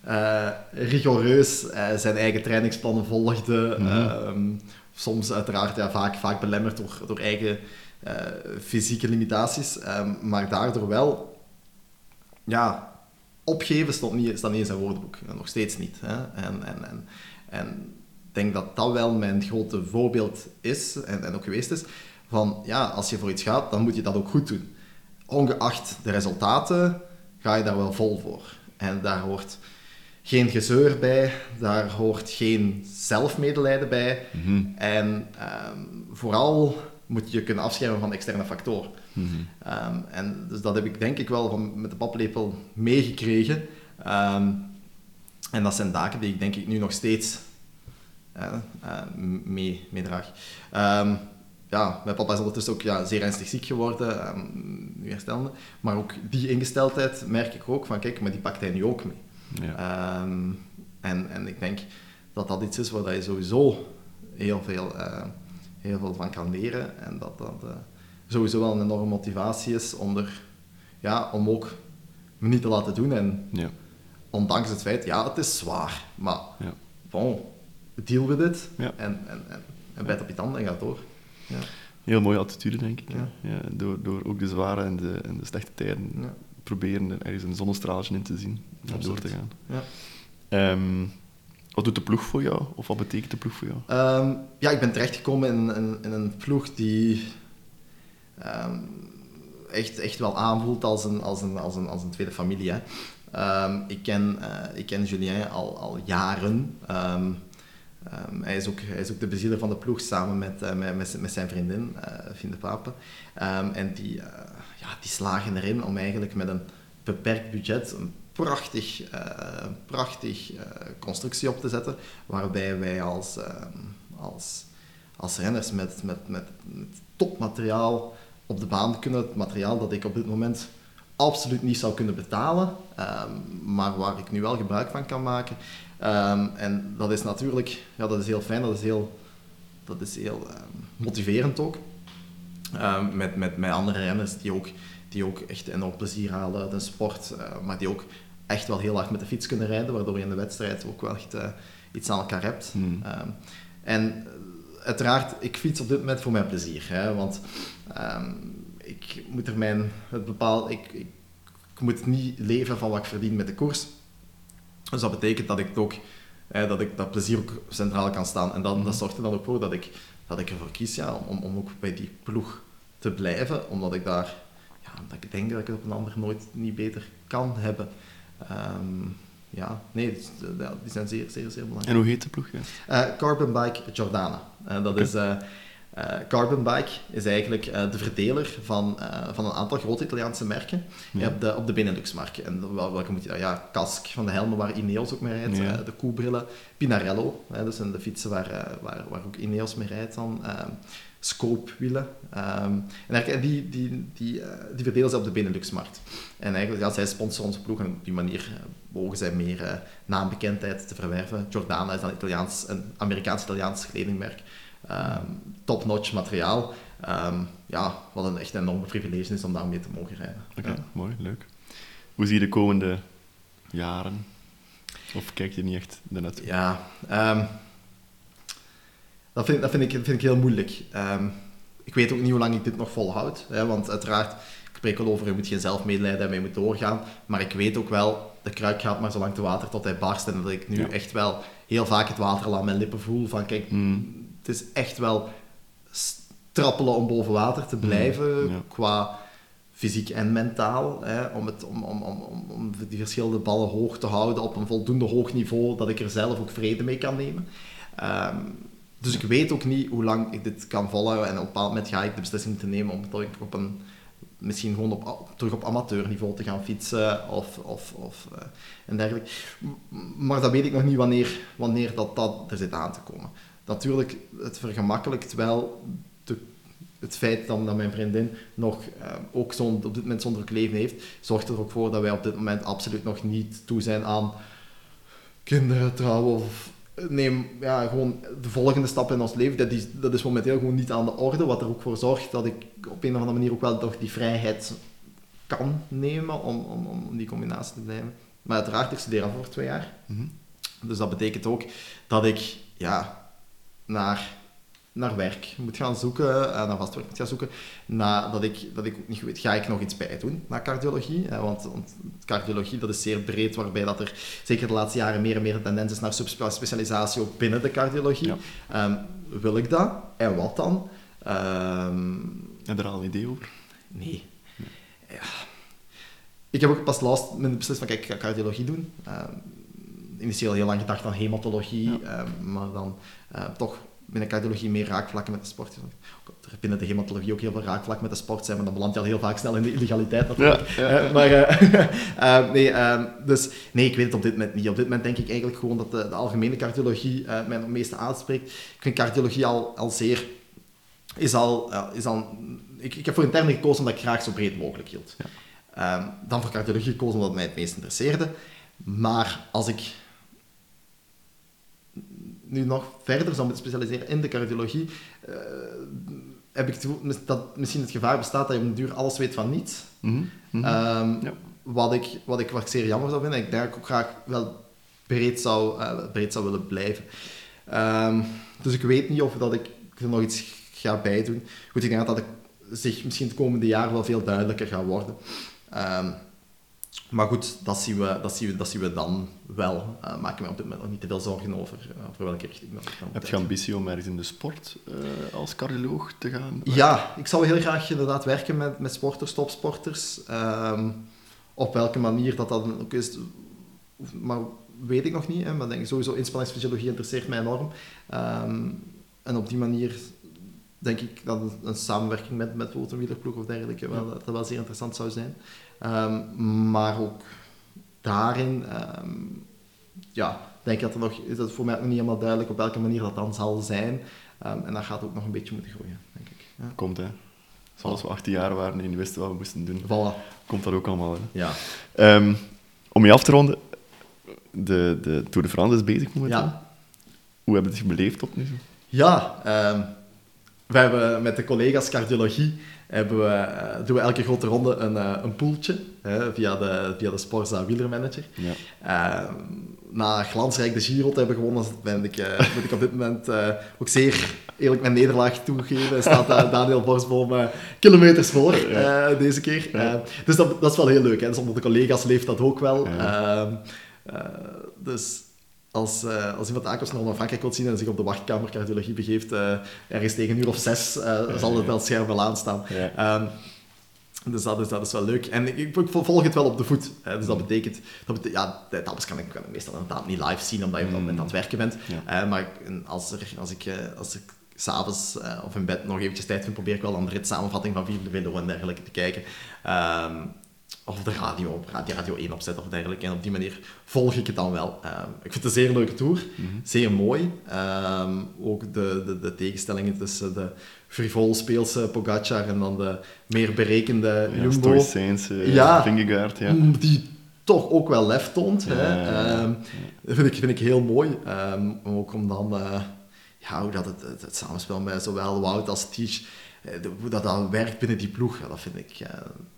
eh, rigoureus eh, zijn eigen trainingsplannen volgde. Mhm. Ehm, soms uiteraard ja, vaak, vaak belemmerd door, door eigen eh, fysieke limitaties. Ehm, maar daardoor wel... Ja, opgeven stond niet, staat niet in zijn woordenboek. En nog steeds niet. Hè? En, en, en, en ik denk dat dat wel mijn grote voorbeeld is, en, en ook geweest is, van ja, als je voor iets gaat, dan moet je dat ook goed doen. Ongeacht de resultaten, ga je daar wel vol voor. En daar hoort geen gezeur bij, daar hoort geen zelfmedelijden bij. Mhm. En ehm, vooral moet je kunnen afschermen van externe factoren. Mhm. Ehm, en dus dat heb ik denk ik wel van, met de paplepel meegekregen. Ehm, en dat zijn taken die ik denk ik nu nog steeds eh, eh, mee, meedraag. Ehm, ja, mijn papa is ondertussen ook ja, zeer ernstig ziek geworden, nu herstellende. Maar ook die ingesteldheid merk ik ook van, kijk, maar die pakt hij nu ook mee. Ja. En, en ik denk dat dat iets is waar je sowieso heel veel, eh, heel veel van kan leren. En dat dat eh, sowieso wel een enorme motivatie is om, er, ja, om ook me niet te laten doen. En ja. ondanks het feit, ja, het is zwaar, maar Ja. bon, deal with it. Ja. En, en, en, en bijt op je tanden en gaat door. Ja. Heel mooie attitude, denk ik. Ja. Ja. door, door ook de zware en de, en de slechte tijden proberen er ergens een zonnestraaltje in te zien en door te gaan. Ja. Wat doet de ploeg voor jou? Of wat betekent de ploeg voor jou? Ehm, ja, ik ben terechtgekomen in, in, in een ploeg die ehm, echt, echt wel aanvoelt als een, als een, als een, als een tweede familie. Hè. Ehm, ik, ken, eh, ik ken Julien al, al jaren. Hij, is ook, hij is ook de bezieler van de ploeg samen met, eh, met, met, zijn vriendin, eh Fien de Pape. Ehm, en die, eh, ja, die slagen erin om eigenlijk met een beperkt budget prachtig, eh, prachtig eh, constructie op te zetten, waarbij wij als, ehm, als, als renners met, met, met, met topmateriaal op de baan kunnen. Het materiaal dat ik op dit moment absoluut niet zou kunnen betalen, ehm, maar waar ik nu wel gebruik van kan maken. Ehm, en dat is natuurlijk ja, dat is heel fijn, dat is heel, dat is heel motiverend ook. Met, met, met andere renners die ook, die ook echt enorm plezier halen uit een sport, eh, maar die ook echt wel heel hard met de fiets kunnen rijden, waardoor je in de wedstrijd ook wel echt eh, iets aan elkaar hebt. Hmm. Ehm, en eh, uiteraard, ik fiets op dit moment voor mijn plezier, hè, want ehm, ik moet er mijn, het bepaal, ik, ik, ik moet niet leven van wat ik verdien met de koers. Dus dat betekent dat ik ook hè, dat ik dat plezier ook centraal kan staan. En dan, dat zorgt er dan ook voor dat ik, dat ik ervoor kies ja, om, om ook bij die ploeg te blijven, omdat ik daar, ja, dat ik denk dat ik het op een ander nooit niet beter kan hebben. Ehm, ja, nee, dus, eh, die zijn zeer, zeer, zeer belangrijk. En hoe heet de ploeg? Ja? Eh, Carbon Bike Jordana. Eh, dat is, Carbon Bike is eigenlijk de verdeler van, van een aantal grote Italiaanse merken Ja. op de, op de Benelux-markt. En wel- welke moet je Ja, Kask van de helmen waar Ineos ook mee rijdt, Ja. de koebrillen, Pinarello, hè, dat zijn de fietsen waar, waar, waar ook Ineos mee rijdt dan. Scope wielen. Ehm, en eigenlijk, die, die, die, eh, die verdelen ze op de Benelux-markt. En eigenlijk, ja, zij sponsoren onze ploeg en op die manier eh, mogen zij meer eh, naambekendheid te verwerven. Jordana is dan Italiaans, een Amerikaans-Italiaans kledingmerk. Ehm, Top-notch materiaal. Ehm, ja, wat een echt enorme privilege is om daarmee te mogen rijden. Oké, Ja. mooi, leuk. Hoe zie je de komende jaren? Of kijk je niet echt daarnaartoe? Ja, dat, vind, dat vind, ik, vind ik heel moeilijk. Ehm, ik weet ook niet hoe lang ik dit nog volhoud. Hè, want uiteraard, ik spreek al over, je moet geen zelfmedelijden hebben, je moet doorgaan. Maar ik weet ook wel, de kruik gaat maar zo lang te water tot hij barst. En dat ik nu Ja. echt wel heel vaak het water al aan mijn lippen voel. Van kijk, Mm. het is echt wel trappelen om boven water te blijven. ja. Qua fysiek en mentaal. Hè, om, het, om, om, om, om, om die verschillende ballen hoog te houden op een voldoende hoog niveau, dat ik er zelf ook vrede mee kan nemen. Ehm, dus ik weet ook niet hoe lang ik dit kan volhouden. En op een bepaald moment ga ik de beslissing te nemen om toch op een, misschien gewoon terug op amateurniveau te gaan fietsen of, of, of eh, en dergelijke. Maar dat weet ik nog niet wanneer, wanneer dat, dat er zit aan te komen. Natuurlijk, het vergemakkelijkt wel de, het feit dan dat mijn vriendin nog eh, ook op dit moment zo'n druk leven heeft, zorgt er ook voor dat wij op dit moment absoluut nog niet toe zijn aan kinderen trouwen of neem ja, gewoon de volgende stap in ons leven. Dat is, dat is momenteel gewoon niet aan de orde, wat er ook voor zorgt dat ik op een of andere manier ook wel toch die vrijheid kan nemen om, om, om die combinatie te blijven. Maar uiteraard, ik studeer al voor twee jaar. Mhm. Dus dat betekent ook dat ik ja, naar, naar werk moet gaan zoeken, eh, naar vast werk moet gaan zoeken. Na, dat, ik, dat ik ook niet weet, ga ik nog iets bij doen naar cardiologie? Eh, want, want cardiologie dat is zeer breed, waarbij dat er zeker de laatste jaren meer en meer tendens is naar subspecialisatie ook binnen de cardiologie. Ja. Ehm, wil ik dat? En wat dan? Ehm, Heb je er al een idee over? Nee. Ja. Ik heb ook pas laatst mijn beslist van, kijk, ik ga cardiologie doen. Ehm, initieel heel lang gedacht aan hematologie, maar dan eh, toch binnen cardiologie meer raakvlakken met de sport. Er binnen de hematologie ook heel veel raakvlakken met de sport zijn, maar dan beland je al heel vaak snel in de illegaliteit natuurlijk. Ja, ja. Eh, maar, eh, eh, nee, ehm, dus, nee, ik weet het op dit moment niet. Op dit moment denk ik eigenlijk gewoon dat de, de algemene cardiologie mij het meeste aanspreekt. Ik vind cardiologie al, al zeer... Is al, is al, ik, ik heb voor interne gekozen omdat ik graag zo breed mogelijk hield. Ehm, dan voor cardiologie gekozen omdat het mij het meest interesseerde. Maar als ik nu nog verder zou moeten specialiseren in de cardiologie, eh, heb ik het gevoel dat misschien het gevaar bestaat dat je op een duur alles weet van niets. Mhm. Mhm. Ehm, Ja. wat, ik, wat, ik, wat ik zeer jammer zou vinden. Ik denk dat ik ook graag wel breed zou, eh, breed zou willen blijven. Ehm, dus ik weet niet of dat ik er nog iets gaat bijdoen. Goed, ik denk dat dat zich misschien het komende jaar wel veel duidelijker gaat worden. Ehm, maar goed, dat zien we, dat zien we, dat zien we dan wel. Uh, maak me op dit moment nog niet te veel zorgen over, uh, over welke richting dat. Heb je ambitie om ergens in de sport uh, als cardioloog te gaan? Ja, ik zou heel graag inderdaad werken met, met sporters, topsporters. Um, op welke manier dat dan ook is, maar weet ik nog niet. Hè, maar denk, sowieso inspanningsfysiologie interesseert mij enorm. Um, en op die manier denk ik dat een, samenwerking met, met of dergelijke wel, dat wel zeer interessant zou zijn. Um, maar ook daarin, um, ja, denk ik dat er nog, is het voor mij nog niet helemaal duidelijk op welke manier dat dan zal zijn. Um, en dat gaat ook nog een beetje moeten groeien, denk ik. Ja. Komt, hè. Zoals we 18 jaar waren en wisten wat we moesten doen. Voilà. Komt dat ook allemaal, hè. Ja. om je af te ronden, de, de Tour de France is bezig momenteel. Ja. Hoe hebben het zich beleefd tot nu toe? Ja, we hebben met de collega's cardiologie hebben we, uh, doen we elke grote ronde een, uh, een poeltje via, de, via de Sporza Wielermanager. Ja. Uh, na glansrijk de Giro te hebben gewonnen, ben ik, moet ik op dit moment ook zeer eerlijk mijn nederlaag toegeven. staat Daniel Borsboom kilometers voor deze keer. dus dat, dat is wel heel leuk. Hè. Dus onder de collega's leeft dat ook wel. Ehm, dus als, uh, als iemand aankomst naar Frankrijk wilt zien en zich op de wachtkamer cardiologie begeeft, uh, ergens tegen een uur of zes, uh, zal het wel scherm wel aanstaan. Ja. Um, dus dat is, dat is wel leuk. En ik, ik, volg het wel op de voet. Hè. Dus dat mm. betekent... Dat betekent ja, de etappes kan ik, kan ik meestal inderdaad niet live zien, omdat je op dat moment aan het werken bent. Maar als, er, als ik... Als ik s'avonds of in bed nog eventjes tijd vind, probeer ik wel een rit samenvatting van Vive de Velo en dergelijke te kijken. Um, of de radio, op radio, radio 1 opzetten of dergelijke. En op die manier volg ik het dan wel. Um, ik vind het een zeer leuke tour, mm -hmm. zeer mooi. Um, ook de, de, de, tegenstellingen tussen de frivol speelse Pogacar en dan de meer berekende ja, Jumbo. Uh, ja, Vingegaard, ja. Mm, die toch ook wel lef toont. Ja, hè. Um, dat vind ik, vind ik heel mooi. ook om dan... Uh, ja, hoe dat het, het, het samenspel met zowel Wout als Tisch eh, hoe dat dan werkt binnen die ploeg, dat vind ik...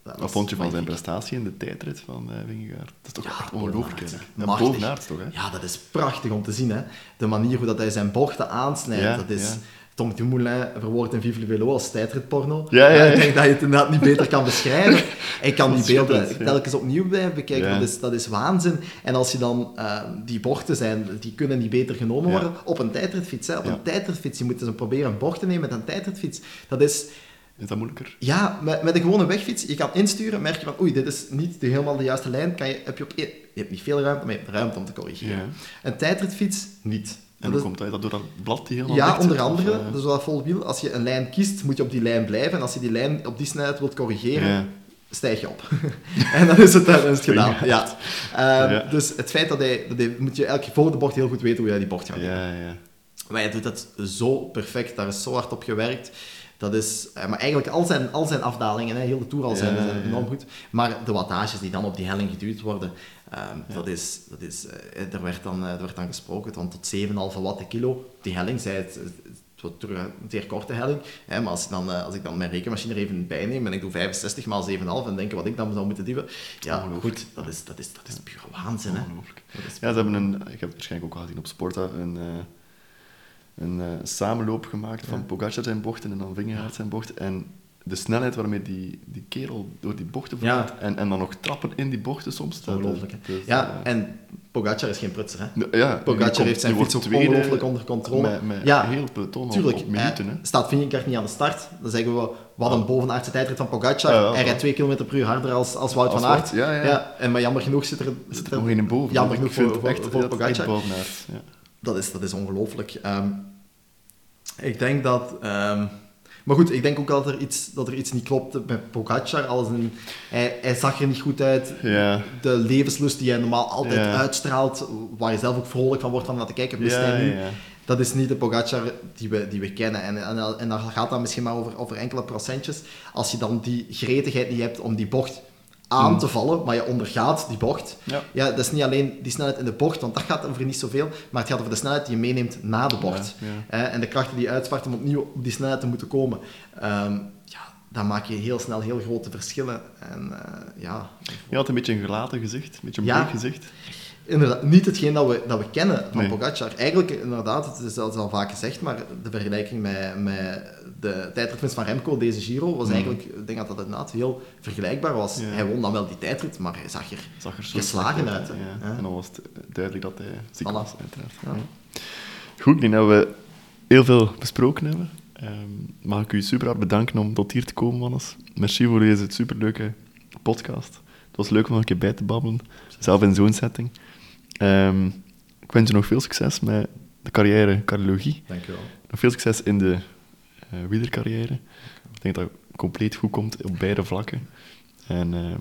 Dat Wat vond je van zijn prestatie in de tijdrit van uh, Wingegaard? Dat is toch ja, echt ongelooflijk, hè? Ja, bovenaards toch, hè? Ja, dat is prachtig om te zien, hè. De manier hoe dat hij zijn bochten aansnijdt, dat is... Tom Dumoulin verwoordt in Vive le Velo als tijdritporno. Ja, ja, ja. Ik denk dat je het inderdaad niet beter kan beschrijven. Ik kan die beelden telkens opnieuw blijven bekijken. Dat, is, dat is waanzin. En als je dan... Uh, die bochten zijn, die kunnen niet beter genomen worden op een tijdritfiets. Hè. Op een tijdritfiets. Je moet eens proberen een bocht te nemen met een tijdritfiets. Dat is... Is dat moeilijker? Ja, met, met een gewone wegfiets, je kan insturen, merk je van, oei, dit is niet de, helemaal de juiste lijn, kan je, heb je, op, je hebt niet veel ruimte, maar je hebt ruimte om te corrigeren. Een tijdritfiets, niet. En hoe komt dat? dat door dat blad die helemaal Ja, onder andere. Of. Dus dat vol wiel. Als je een lijn kiest, moet je op die lijn blijven. En als je die lijn op die snelheid wilt corrigeren, ja. stijg je op. en dan is het, dan is het gedaan. Ja. Uh, ja. Dus het feit dat hij, dat hij... Moet je elke voor de bocht heel goed weten hoe jij die bocht gaat ja, ja. Maar hij doet dat zo perfect. Daar is zo hard op gewerkt. Dat is, eh, maar eigenlijk al zijn, al zijn afdalingen, hè, heel de Tour al zijn, zijn enorm goed. Maar de wattages die dan op die helling geduwd worden, um, ja. dat is, dat is, uh, er, werd dan, er werd dan gesproken van tot 7,5 watt de kilo. Die helling, zei het, het terug een zeer korte helling. Hè, maar als ik, dan, als ik dan mijn rekenmachine er even bij neem en ik doe 65 maal 7,5 en denk wat ik dan zou moeten duwen, ja, goed, dat is, dat is, dat is puur waanzin. Hè. Ja, ze hebben een, ik heb het waarschijnlijk ook al gezien op Sporta, een een samenloop gemaakt van. Pogacar zijn bochten en dan Vingegaard zijn bocht. En de snelheid waarmee die, die kerel door die bochten vliegt en, en dan nog trappen in die bochten soms. Ongelooflijk. Dus, ja, uh, en Pogacar is geen prutser. Hè? Ja, Pogacar heeft zijn fiets ook ongelooflijk onder controle. Met, met ja, heel peloton tuurlijk, op, minuten. Hè. Staat Vingegaard niet aan de start, dan zeggen we wat een bovenaardse tijdrit van Pogacar. Ja, ja, Hij rijdt 2 km per uur harder als, als Wout als van Aert. Ja, ja. en maar jammer genoeg zit er, zit er nog een boven. Jammer genoeg voor, voor, echt, voor Pogacar. Ja. Dat is, dat is ongelooflijk. Um, ik denk dat... Um, maar goed, ik denk ook dat er iets, dat er iets niet klopt met Pogacar. Als een, hij, hij zag er niet goed uit. Ja. De levenslust die hij normaal altijd ja. uitstraalt, waar je zelf ook vrolijk van wordt van naar te kijken, wist hij nu. Dat is niet de Pogacar die we, die we kennen. En, en, en dan gaat dat misschien maar over, over enkele procentjes. Als je dan die gretigheid niet hebt om die bocht aan hmm. te vallen, maar je ondergaat die bocht. Ja. ja. dat is niet alleen die snelheid in de bocht, want dat gaat over niet zoveel, maar het gaat over de snelheid die je meeneemt na de bocht. Ja, en de krachten die je uitspaart om opnieuw op die snelheid te moeten komen. Um, ja, dan maak je heel snel heel grote verschillen. En, uh, ja, je had een beetje een gelaten gezicht, een beetje een bleek gezicht. Inderdaad niet hetgeen dat we, dat we kennen van Nee. Pogacar. Eigenlijk, inderdaad, het is, is al vaak gezegd, maar de vergelijking met, met de tijdritwinst van Remco, deze Giro, was Mm. eigenlijk, ik denk dat dat inderdaad heel vergelijkbaar was. Ja. Hij won dan wel die tijdrit, maar hij zag er zag er Geslagen uit, hè. Ja. Ja. En dan was het duidelijk dat hij ziek Voilà. was, uiteraard. Goed, ik denk dat we heel veel besproken hebben. Ehm, mag ik u super hard bedanken om tot hier te komen, Wannes. Merci voor deze superleuke podcast. Het was leuk om nog een keer bij te babbelen, zelf in zo'n setting. Ehm, ik wens je nog veel succes met de carrière cardiologie. Dankjewel. Nog veel succes in de eh wielercarrière. Ik denk dat het compleet goed komt op beide vlakken. En eh,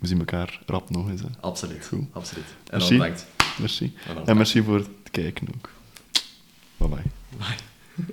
we zien elkaar rap nog eens. Hè. Absoluut. Goed. Absoluut. En Merci. dan bedankt. Merci. En En merci voor het kijken ook. Bye bye. Bye.